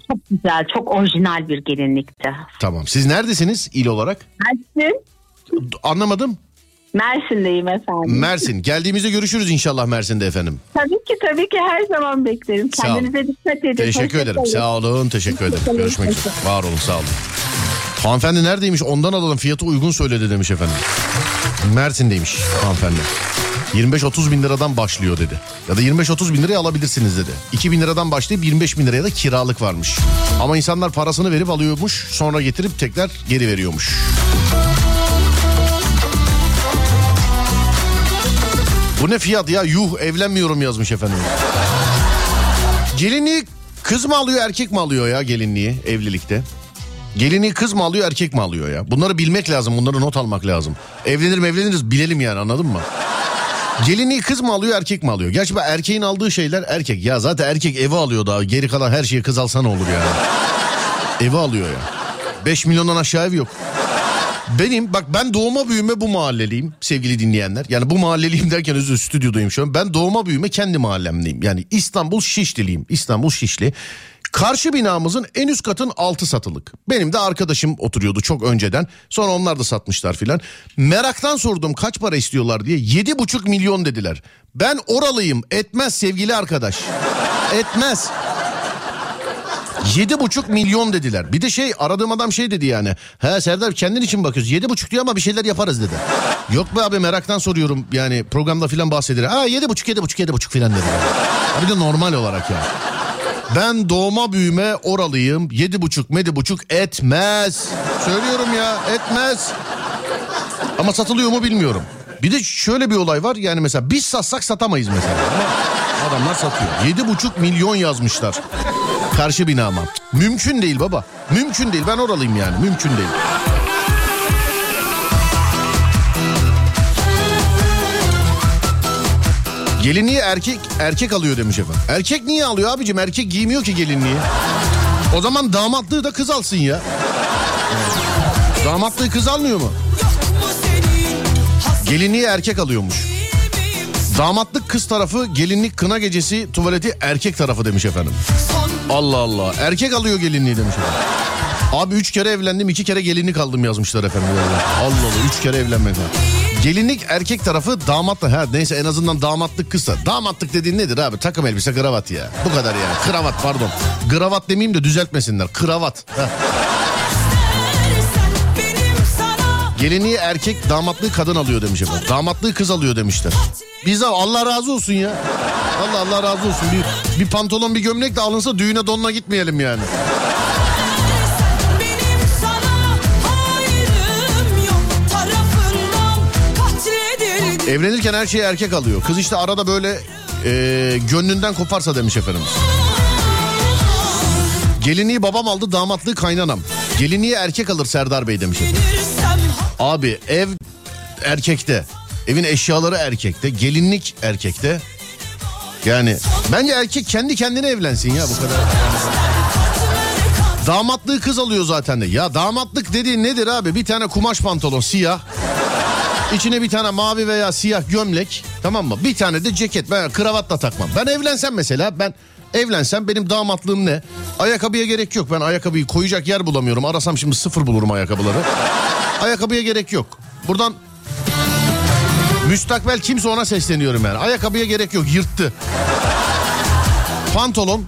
Çok güzel, çok orijinal bir gelinlikti. Tamam siz neredesiniz il olarak? Mersin, Anlamadım. Mersin'deyim efendim. Mersin. Geldiğimizde görüşürüz inşallah Mersin'de efendim. Tabii ki tabii ki her zaman beklerim. Sağ olun. Kendinize dikkat edin. Teşekkür Hoşça ederim. kalın. Sağ olun. Teşekkür ederim. Görüşmek üzere. Var olun. Sağ olun. Hanımefendi neredeymiş? Ondan alalım. Fiyatı uygun söyledi demiş efendim. Mersin'deymiş hanımefendi. 25-30 bin liradan başlıyor dedi. Ya da 25-30 bin liraya alabilirsiniz dedi. 2 bin liradan başlayıp 25 bin liraya da kiralık varmış. Ama insanlar parasını verip alıyormuş sonra getirip tekrar geri veriyormuş. Bu ne fiyat ya? Yuh evlenmiyorum yazmış efendim. Gelinliği kız mı alıyor erkek mi alıyor ya gelinliği evlilikte? Gelinliği kız mı alıyor erkek mi alıyor ya? Bunları bilmek lazım bunları not almak lazım. Evlenir mi evleniriz bilelim yani anladın mı? Gelinliği kız mı alıyor erkek mi alıyor? Gerçi erkeğin aldığı şeyler erkek. Ya zaten erkek evi alıyor daha geri kalan her şeyi kız alsa ne olur ya? Evi alıyor ya. 5 milyondan aşağı ev yok. Benim bak ben doğma büyüme bu mahalleliyim sevgili dinleyenler. Yani bu mahalleliyim derken özür stüdyodayım şu an. Ben doğma büyüme kendi mahallemdeyim. Yani İstanbul Şişliliyim. İstanbul Şişli. Karşı binamızın en üst katın altı satılık. Benim de arkadaşım oturuyordu çok önceden. Sonra onlar da satmışlar filan. Meraktan sordum kaç para istiyorlar diye. Yedi buçuk milyon dediler. Ben oralıyım etmez sevgili arkadaş. Etmez. Yedi buçuk milyon dediler. Bir de şey aradığım adam şey dedi yani. He Serdar kendin için bakıyoruz. Yedi buçuk diyor ama bir şeyler yaparız dedi. Yok be abi meraktan soruyorum yani programda filan bahsedilir. Ha yedi buçuk yedi buçuk yedi buçuk filan dedi. Abi de normal olarak ya. Ben doğma büyüme oralıyım. Yedi buçuk medi buçuk etmez. Söylüyorum ya etmez. Ama satılıyor mu bilmiyorum. Bir de şöyle bir olay var yani mesela biz satsak satamayız mesela. Ama adamlar satıyor. Yedi buçuk milyon yazmışlar. Karşı binama. Mümkün değil baba. Mümkün değil. Ben oralıyım yani. Mümkün değil. Gelinliği erkek erkek alıyor demiş efendim. Erkek niye alıyor abicim? Erkek giymiyor ki gelinliği. O zaman damatlığı da kız alsın ya. Damatlığı kız almıyor mu? Gelinliği erkek alıyormuş. Damatlık kız tarafı, gelinlik kına gecesi, tuvaleti erkek tarafı demiş efendim. Allah Allah. Erkek alıyor gelinliği demiş efendim. Abi üç kere evlendim iki kere gelinlik aldım yazmışlar efendim. Allah Allah üç kere evlenmek var. Gelinlik erkek tarafı damatla ha neyse en azından damatlık kızsa. Damatlık dediğin nedir abi? Takım elbise kravat ya. Bu kadar ya. Kravat pardon. Kravat demeyeyim de düzeltmesinler. Kravat. Heh. Gelinliği erkek damatlığı kadın alıyor demiş efendim. Damatlığı kız alıyor demişler. Biz de Allah razı olsun ya. Allah Allah razı olsun. Bir, bir pantolon bir gömlek de alınsa düğüne donla gitmeyelim yani. Evlenirken her şeyi erkek alıyor. Kız işte arada böyle e, gönlünden koparsa demiş efendimiz. Gelinliği babam aldı damatlığı kaynanam. Gelinliği erkek alır Serdar Bey demiş efendim. Abi ev erkekte. Evin eşyaları erkekte. Gelinlik erkekte. Yani bence erkek kendi kendine evlensin ya bu kadar. Damatlığı kız alıyor zaten de. Ya damatlık dediğin nedir abi? Bir tane kumaş pantolon siyah. İçine bir tane mavi veya siyah gömlek. Tamam mı? Bir tane de ceket. Ben kravat da takmam. Ben evlensem mesela ben evlensem benim damatlığım ne? Ayakkabıya gerek yok. Ben ayakkabıyı koyacak yer bulamıyorum. Arasam şimdi sıfır bulurum ayakkabıları. Ayakkabıya gerek yok. Buradan müstakbel kimse ona sesleniyorum yani. Ayakkabıya gerek yok. Yırttı. Pantolon,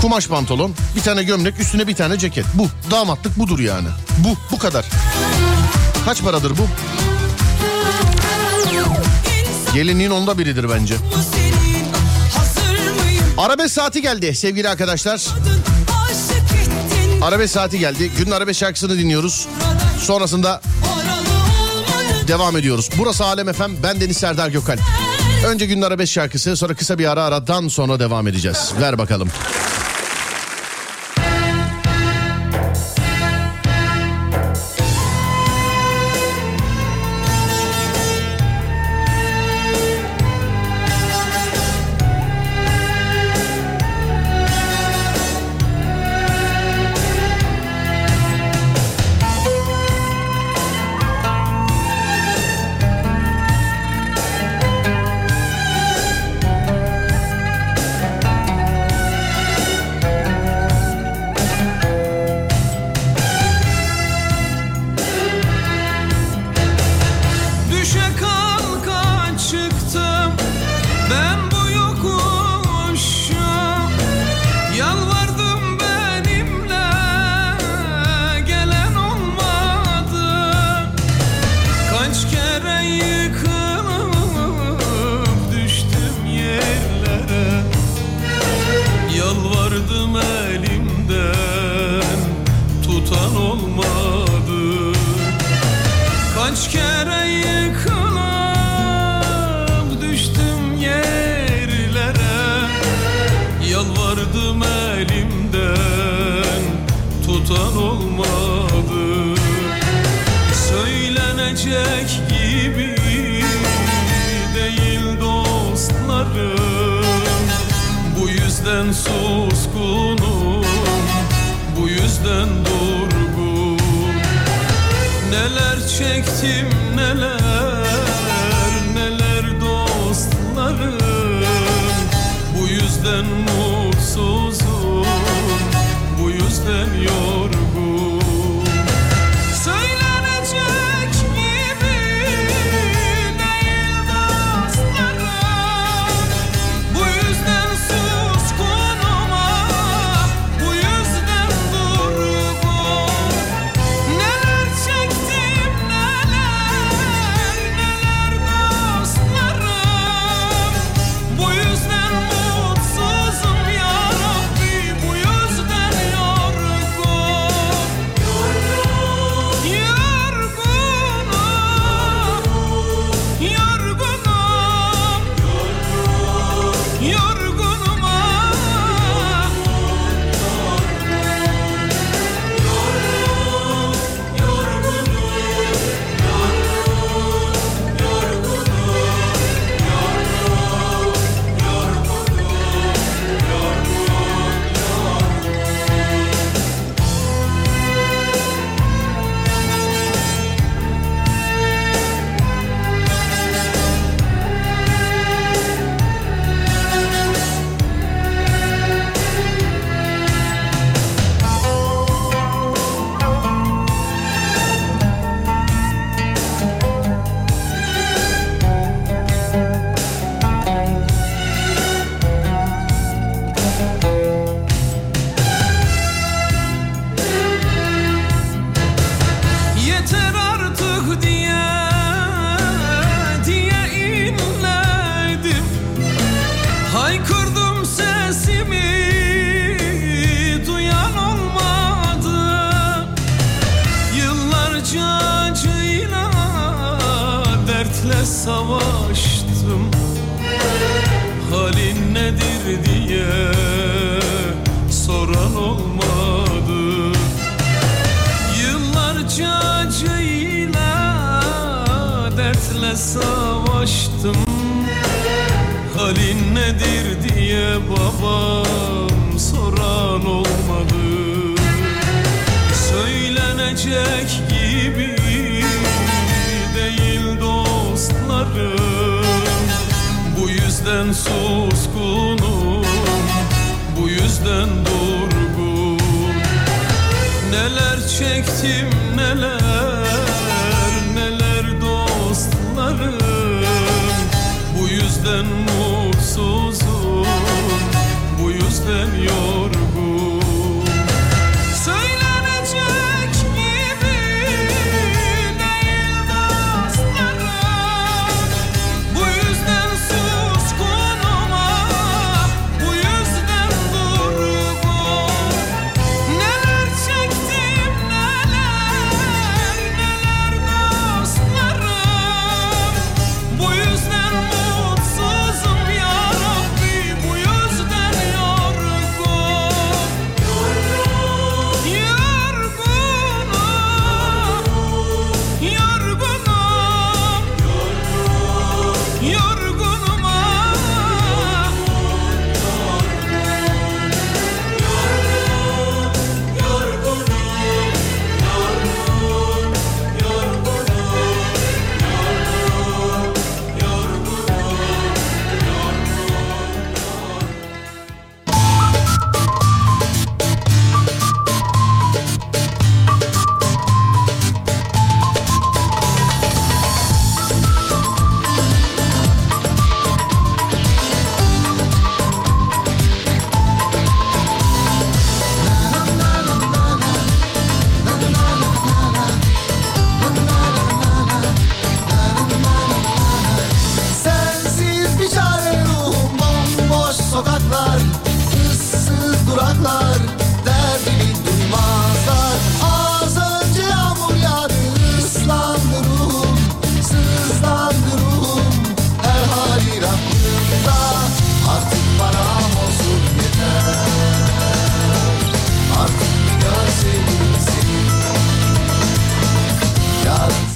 kumaş pantolon, bir tane gömlek, üstüne bir tane ceket. Bu damatlık budur yani. Bu bu kadar. Kaç paradır bu? Gelinliğin onda biridir bence. Arabesk saati geldi sevgili arkadaşlar. Arabesk saati geldi. Günün arabesk şarkısını dinliyoruz. Sonrasında devam ediyoruz. Burası Alem FM. Ben Deniz Serdar Gökal. Önce günün arabesk şarkısı sonra kısa bir ara aradan sonra devam edeceğiz. Ver bakalım. Çektim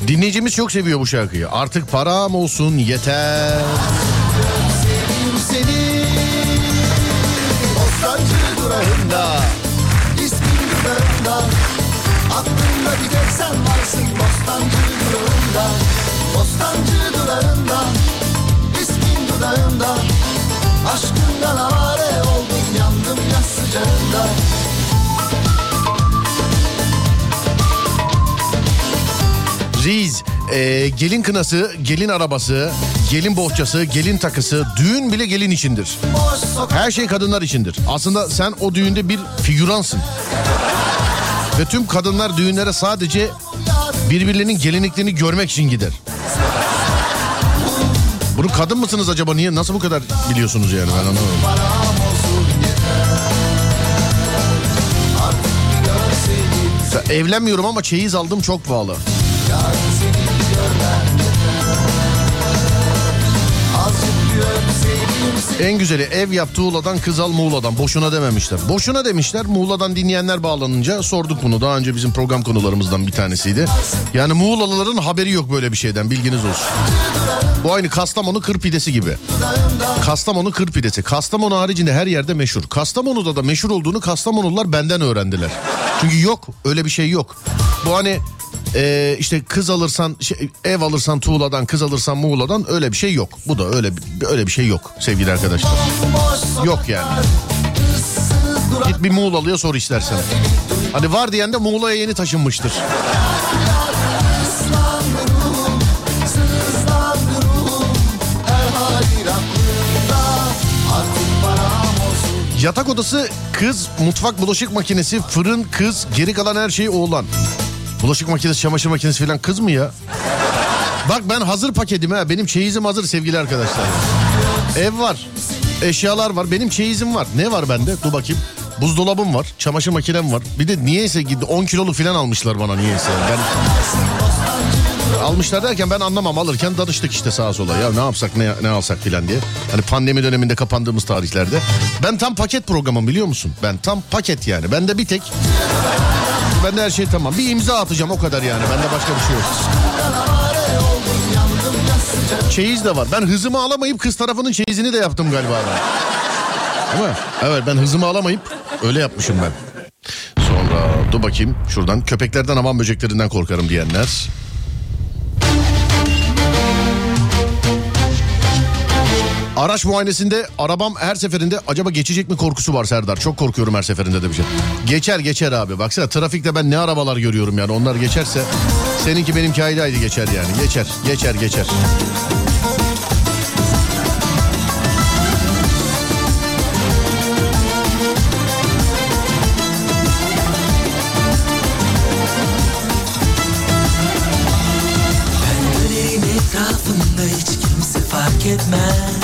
Dinleyicimiz çok seviyor bu şarkıyı. Artık param olsun yeter. Aşkından avare oldum Yandım yaz sıcağında Riz, e, gelin kınası, gelin arabası, gelin bohçası, gelin takısı, düğün bile gelin içindir. Her şey kadınlar içindir. Aslında sen o düğünde bir figüransın. Ve tüm kadınlar düğünlere sadece birbirlerinin gelinliklerini görmek için gider. Bunu kadın mısınız acaba niye nasıl bu kadar biliyorsunuz yani ben anlamadım. Evlenmiyorum ama çeyiz aldım çok pahalı. En güzeli ev yap Tuğla'dan kız al Muğla'dan. Boşuna dememişler. Boşuna demişler. Muğla'dan dinleyenler bağlanınca sorduk bunu. Daha önce bizim program konularımızdan bir tanesiydi. Yani Muğlalıların haberi yok böyle bir şeyden bilginiz olsun. Bu aynı Kastamonu kır pidesi gibi. Kastamonu kır pidesi. Kastamonu haricinde her yerde meşhur. Kastamonu'da da meşhur olduğunu Kastamonulular benden öğrendiler. Çünkü yok öyle bir şey yok. Bu hani e, işte kız alırsan şey, ev alırsan Tuğla'dan kız alırsan Muğla'dan öyle bir şey yok. Bu da öyle öyle bir şey yok sevgili arkadaşlar. Yok yani. Git bir Muğlalı'ya sor istersen. Hani var diyen de Muğla'ya yeni taşınmıştır. Yatak odası kız, mutfak bulaşık makinesi, fırın kız, geri kalan her şey oğlan. Bulaşık makinesi, çamaşır makinesi falan kız mı ya? Bak ben hazır paketim ha. Benim çeyizim hazır sevgili arkadaşlar. Ev var. Eşyalar var. Benim çeyizim var. Ne var bende? Dur bakayım. Buzdolabım var. Çamaşır makinem var. Bir de niyeyse gitti 10 kiloluk falan almışlar bana niyeyse. Ben Almışlar derken ben anlamam alırken danıştık işte sağa sola ya ne yapsak ne, ne alsak filan diye. Hani pandemi döneminde kapandığımız tarihlerde. Ben tam paket programım biliyor musun? Ben tam paket yani. Bende bir tek Bende her şey tamam. Bir imza atacağım o kadar yani. Bende başka bir şey yok. Çeyiz de var. Ben hızımı alamayıp kız tarafının çeyizini de yaptım galiba ben. Değil mi? Evet ben hızımı alamayıp öyle yapmışım ben. Sonra dur bakayım şuradan köpeklerden aman böceklerinden korkarım diyenler. Araç muayenesinde arabam her seferinde acaba geçecek mi korkusu var Serdar. Çok korkuyorum her seferinde de bir şey. Geçer geçer abi. Baksana trafikte ben ne arabalar görüyorum yani. Onlar geçerse seninki benimki ayrı geçer yani. Geçer geçer geçer. Fark etmez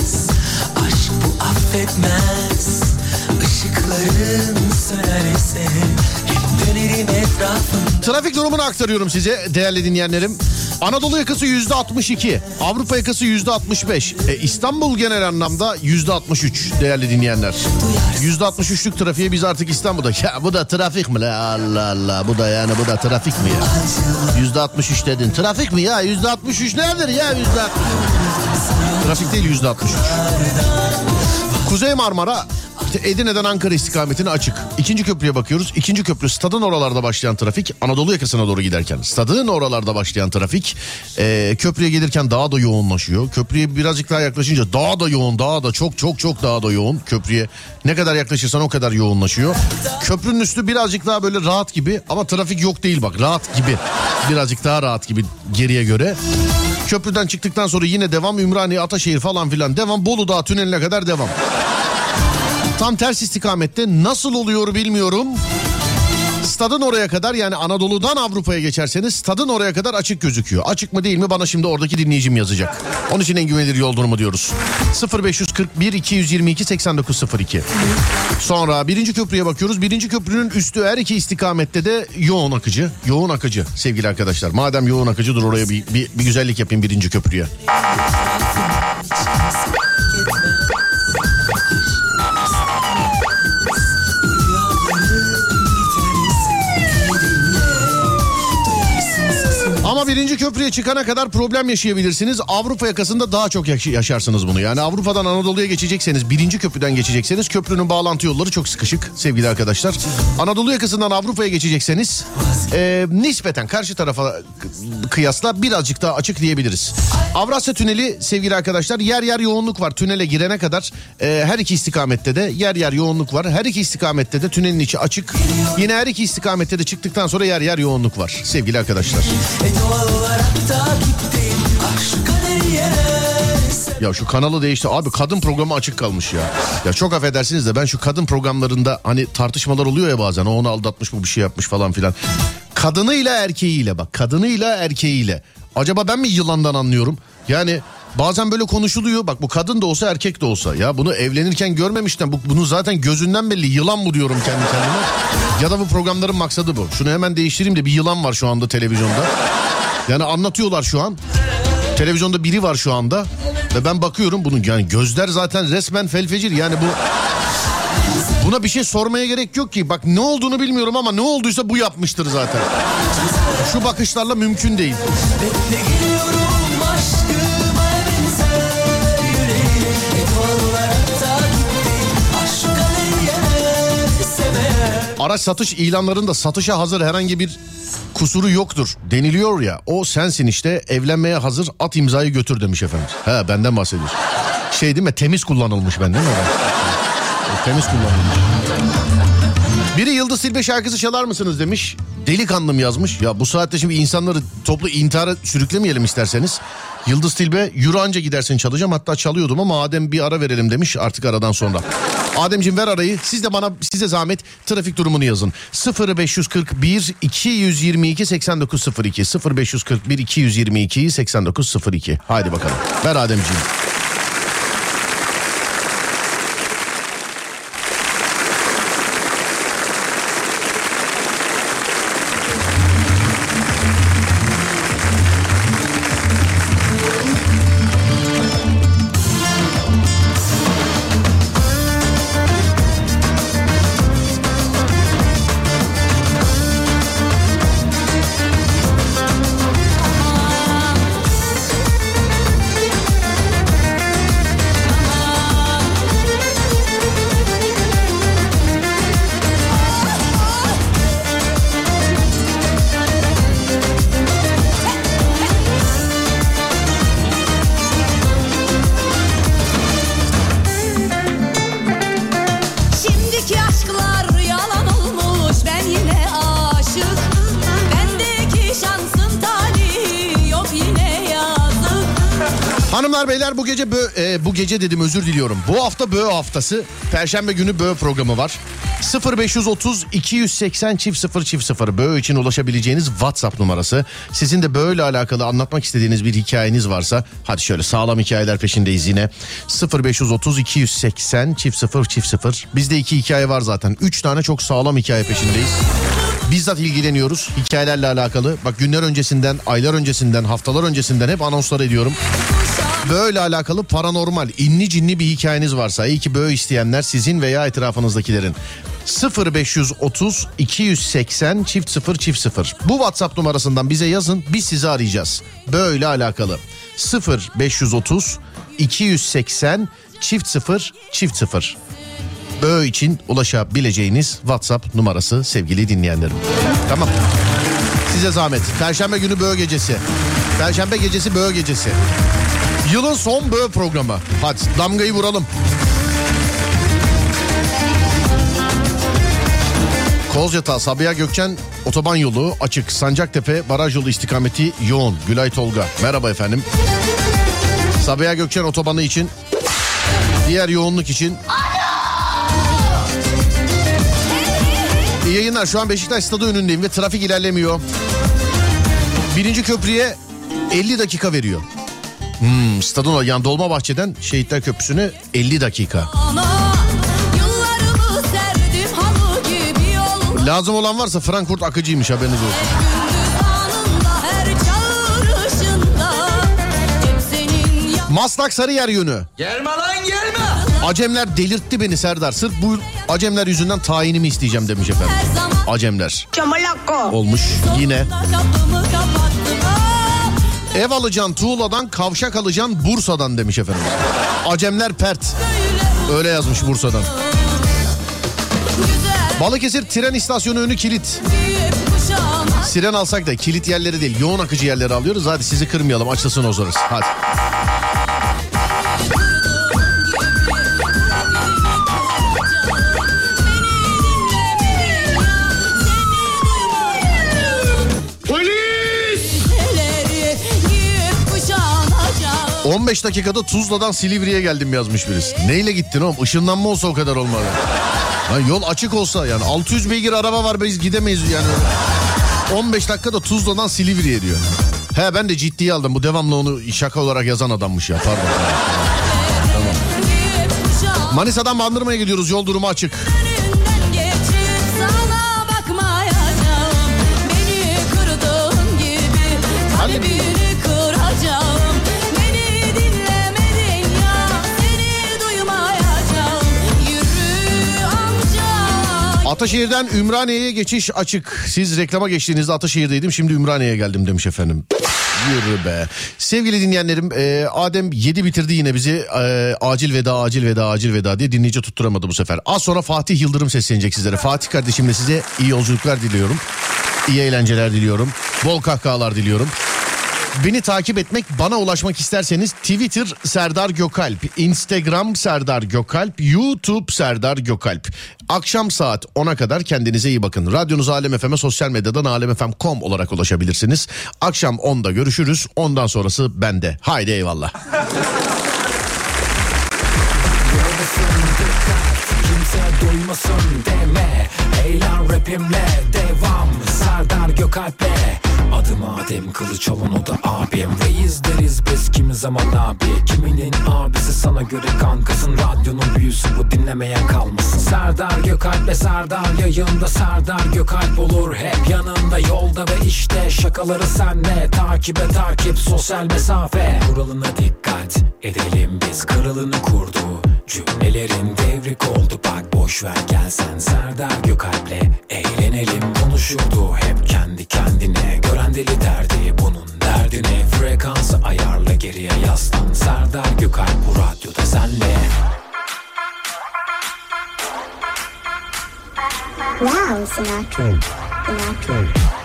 Trafik durumunu aktarıyorum size değerli dinleyenlerim. Anadolu yakası yüzde 62, Avrupa yakası yüzde 65, e, İstanbul genel anlamda yüzde 63 değerli dinleyenler. Yüzde 63'lük trafiğe biz artık İstanbul'da. Ya bu da trafik mi la Allah Allah bu da yani bu da trafik mi ya? Yüzde 63 dedin trafik mi ya? Yüzde 63 nedir ya yüzde 63? Trafik değil yüzde 63. Kuzey Marmara işte Edirne'den Ankara istikametine açık. İkinci köprüye bakıyoruz. İkinci köprü stadın oralarda başlayan trafik. Anadolu yakasına doğru giderken stadın oralarda başlayan trafik. e, köprüye gelirken daha da yoğunlaşıyor. Köprüye birazcık daha yaklaşınca daha da yoğun daha da çok çok çok daha da yoğun. Köprüye ne kadar yaklaşırsan o kadar yoğunlaşıyor. Köprünün üstü birazcık daha böyle rahat gibi ama trafik yok değil bak rahat gibi. Birazcık daha rahat gibi geriye göre. Köprüden çıktıktan sonra yine devam Ümraniye, Ataşehir falan filan devam. Bolu Dağı tüneline kadar devam. Tam ters istikamette nasıl oluyor bilmiyorum. Stadın oraya kadar yani Anadolu'dan Avrupa'ya geçerseniz stadın oraya kadar açık gözüküyor. Açık mı değil mi bana şimdi oradaki dinleyicim yazacak. Onun için en güvenilir yol durumu diyoruz. 0541 222 8902. Sonra birinci köprüye bakıyoruz. Birinci köprünün üstü her iki istikamette de yoğun akıcı. Yoğun akıcı sevgili arkadaşlar. Madem yoğun akıcı dur oraya bir, bir, bir güzellik yapayım birinci köprüye. Ama birinci köprüye çıkana kadar problem yaşayabilirsiniz. Avrupa yakasında daha çok yaş- yaşarsınız bunu. Yani Avrupa'dan Anadolu'ya geçecekseniz, birinci köprüden geçecekseniz köprünün bağlantı yolları çok sıkışık sevgili arkadaşlar. Anadolu yakasından Avrupa'ya geçecekseniz e, nispeten karşı tarafa kıyasla birazcık daha açık diyebiliriz. Avrasya Tüneli sevgili arkadaşlar yer yer yoğunluk var. Tünele girene kadar e, her iki istikamette de yer yer yoğunluk var. Her iki istikamette de tünelin içi açık. Yine her iki istikamette de çıktıktan sonra yer yer yoğunluk var sevgili arkadaşlar. Ya şu kanalı değişti. Abi kadın programı açık kalmış ya. Ya çok affedersiniz de ben şu kadın programlarında hani tartışmalar oluyor ya bazen. O onu aldatmış bu bir şey yapmış falan filan. Kadınıyla erkeğiyle bak. Kadınıyla erkeğiyle. Acaba ben mi yılandan anlıyorum? Yani bazen böyle konuşuluyor. Bak bu kadın da olsa erkek de olsa. Ya bunu evlenirken görmemişten bu, bunu zaten gözünden belli. Yılan bu diyorum kendi kendime. Ya da bu programların maksadı bu. Şunu hemen değiştireyim de bir yılan var şu anda televizyonda. Yani anlatıyorlar şu an. Televizyonda biri var şu anda ve ben bakıyorum bunun yani gözler zaten resmen felfecir yani bu buna bir şey sormaya gerek yok ki. Bak ne olduğunu bilmiyorum ama ne olduysa bu yapmıştır zaten. Şu bakışlarla mümkün değil. Bekle geliyorum Araç satış ilanlarında satışa hazır herhangi bir kusuru yoktur deniliyor ya. O sensin işte evlenmeye hazır at imzayı götür demiş efendim. He benden bahsediyorsun. Şey değil mi temiz kullanılmış ben değil mi? O temiz kullanılmış. Biri Yıldız Tilbe şarkısı çalar mısınız demiş. Delikanlım yazmış. Ya bu saatte şimdi insanları toplu intihara sürüklemeyelim isterseniz. Yıldız Tilbe yürü anca gidersin çalacağım. Hatta çalıyordum ama Adem bir ara verelim demiş artık aradan sonra. Ademciğim ver arayı. Siz de bana size zahmet trafik durumunu yazın. 0541 222 8902 0541 222 8902. Haydi bakalım. Ver Ademciğim. Gece dedim özür diliyorum. Bu hafta bö haftası. Perşembe günü bö programı var. 0530 280 çift 0 çift 0 bö için ulaşabileceğiniz WhatsApp numarası. Sizin de böyle alakalı anlatmak istediğiniz bir hikayeniz varsa hadi şöyle sağlam hikayeler peşindeyiz yine. 0530 280 çift 0 çift 0. Bizde iki hikaye var zaten. Üç tane çok sağlam hikaye peşindeyiz. Bizzat ilgileniyoruz hikayelerle alakalı. Bak günler öncesinden, aylar öncesinden, haftalar öncesinden hep anonslar ediyorum. Böyle alakalı paranormal, inni cinli bir hikayeniz varsa iyi ki böyle isteyenler sizin veya etrafınızdakilerin 0530 280 çift 0 çift 0. Bu WhatsApp numarasından bize yazın biz sizi arayacağız. Böyle alakalı 0530 280 çift 0 çift 0. Böğ için ulaşabileceğiniz WhatsApp numarası sevgili dinleyenlerim. Tamam. Size zahmet. Perşembe günü Böğ gecesi. Perşembe gecesi Böğ gecesi. Yılın son Böğ programı. Hadi damgayı vuralım. Kozyatağı Sabiha Gökçen otoban yolu açık. Sancaktepe baraj yolu istikameti yoğun. Gülay Tolga. Merhaba efendim. Sabiha Gökçen otobanı için diğer yoğunluk için İyi yayınlar. Şu an Beşiktaş stadı önündeyim ve trafik ilerlemiyor. Birinci köprüye 50 dakika veriyor. Hmm, stadın yani Dolmabahçe'den Şehitler Köprüsü'ne 50 dakika. Serdim Lazım olan varsa Frankfurt akıcıymış haberiniz olsun. Anında Maslak Sarıyer yönü. Gelme lan gelme. Acemler delirtti beni Serdar. Sırf bu Acemler yüzünden tayinimi isteyeceğim demiş efendim. Acemler. Olmuş yine. Ev alacaksın Tuğla'dan kavşak alacaksın Bursa'dan demiş efendim. Acemler pert. Öyle yazmış Bursa'dan. Balıkesir tren istasyonu önü kilit. Siren alsak da kilit yerleri değil yoğun akıcı yerleri alıyoruz. Hadi sizi kırmayalım açılsın ozarız. Hadi. 15 dakikada Tuzla'dan Silivri'ye geldim yazmış birisi. Neyle gittin oğlum? Işınlanma olsa o kadar olmadı. Ha, yol açık olsa yani 600 beygir araba var biz gidemeyiz yani. 15 dakikada Tuzla'dan Silivri'ye diyor. He ben de ciddiye aldım. Bu devamlı onu şaka olarak yazan adammış ya. Pardon. Kuşağına Manisa'dan Bandırma'ya gidiyoruz. Yol durumu açık. Önünden geçip Ataşehir'den Ümraniye'ye geçiş açık. Siz reklama geçtiğinizde Ataşehir'deydim. Şimdi Ümraniye'ye geldim demiş efendim. Yürü be. Sevgili dinleyenlerim e, Adem 7 bitirdi yine bizi. E, acil veda acil veda acil veda diye dinleyici tutturamadı bu sefer. Az sonra Fatih Yıldırım seslenecek sizlere. Fatih kardeşimle size iyi yolculuklar diliyorum. İyi eğlenceler diliyorum. Bol kahkahalar diliyorum. Beni takip etmek, bana ulaşmak isterseniz Twitter Serdar Gökalp, Instagram Serdar Gökalp, YouTube Serdar Gökalp. Akşam saat 10'a kadar kendinize iyi bakın. Radyonuz Alem FM'e sosyal medyadan alemfm.com olarak ulaşabilirsiniz. Akşam 10'da görüşürüz. Ondan sonrası bende. Haydi eyvallah. Duymasın deme Eğlen rapimle devam Serdar Gökalp'le Adım Adem Kılıçoğlu o da abim. Reis deriz biz kimi zaman abi. Kiminin abisi sana göre kankasın. Radyonun büyüsü bu dinlemeyen kalmasın. Serdar Gökalp'le Serdar yayında Serdar Gökalp olur hep. Yanında Yolda ve işte şakaları senle. Takibe takip sosyal mesafe. Kuralına dikkat edelim biz Kralını kurdu Cümlelerin devrik oldu. Bak boş ver gel sen Serdar Gökalp'le Eğlenelim. Konuşurdu hep kendi kendine. Gören deli derdi bunun derdine. Frekansı ayarla geriye yaslan. Serdar Gökalp bu radyoda senle. Wow, Sinatra. Sinatra.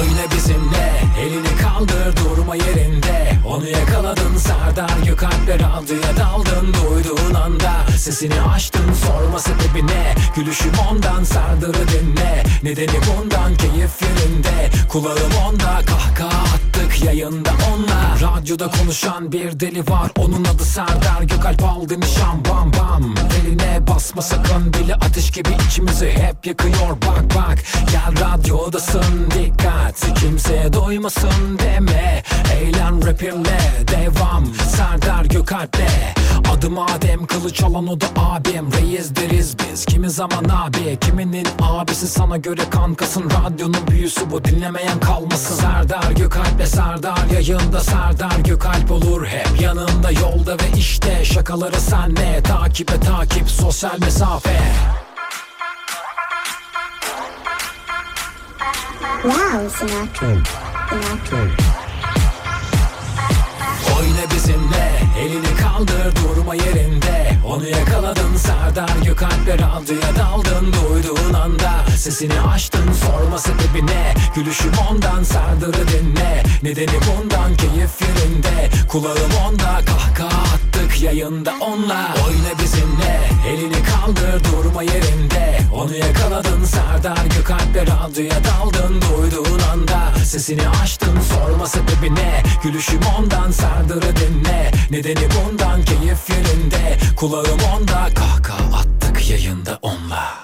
Oyna bizimle elini kaldır durma yerinde. Onu yakaladın Serdar Gökalp'le radyoya daldın. Duyduğun anda sesini açtın sorma sebebi ne Gülüşüm ondan Serdar'ı dinle. Nedeni bundan keyif yerinde. Kulağım onda kahkaha attık yayında onunla. Radyoda konuşan bir deli var onun adı Serdar Gökalp. Aldı nişan bam bam. Eline basma sakın dili ateş gibi içimizi hep yakıyor. Bak bak Gel radyodasın dikkat kimseye doymasın deme. Eğlen rapimle devam. Serdar Gökalp'le. Adım Adem kılıç alan o da abim. Reis deriz biz. Kimi zaman abi Kiminin abisi. Sana göre kankasın. Radyonun büyüsü bu. Dinlemeyen kalmasın. Serdar Gökalp'le Serdar yayında. Serdar Gökalp olur hep. Yanında yolda ve işte. Şakaları senle. Takibe takip sosyal mesafe Wow, Sinatra. Sinatra. Oyna bizimle elini kaldır durma yerinde Onu yakaladın Serdar Gökalp'le radyoya daldın Duyduğun anda sesini açtın sorma sebebi ne Gülüşüm ondan Serdar'ı dinle Nedeni bundan keyif yerinde Kulağım onda kahkaha attık yayında onunla. Oyna bizimle. Elini kaldır durma yerinde. Onu yakaladın Serdar Gökalp'le radyoya daldın Duyduğun anda. Sesini açtın sorma sebebi ne Gülüşüm ondan Serdar'ı dinle. Nedeni bundan keyif yerinde. Kulağım onda. Kahkaha attık yayında onunla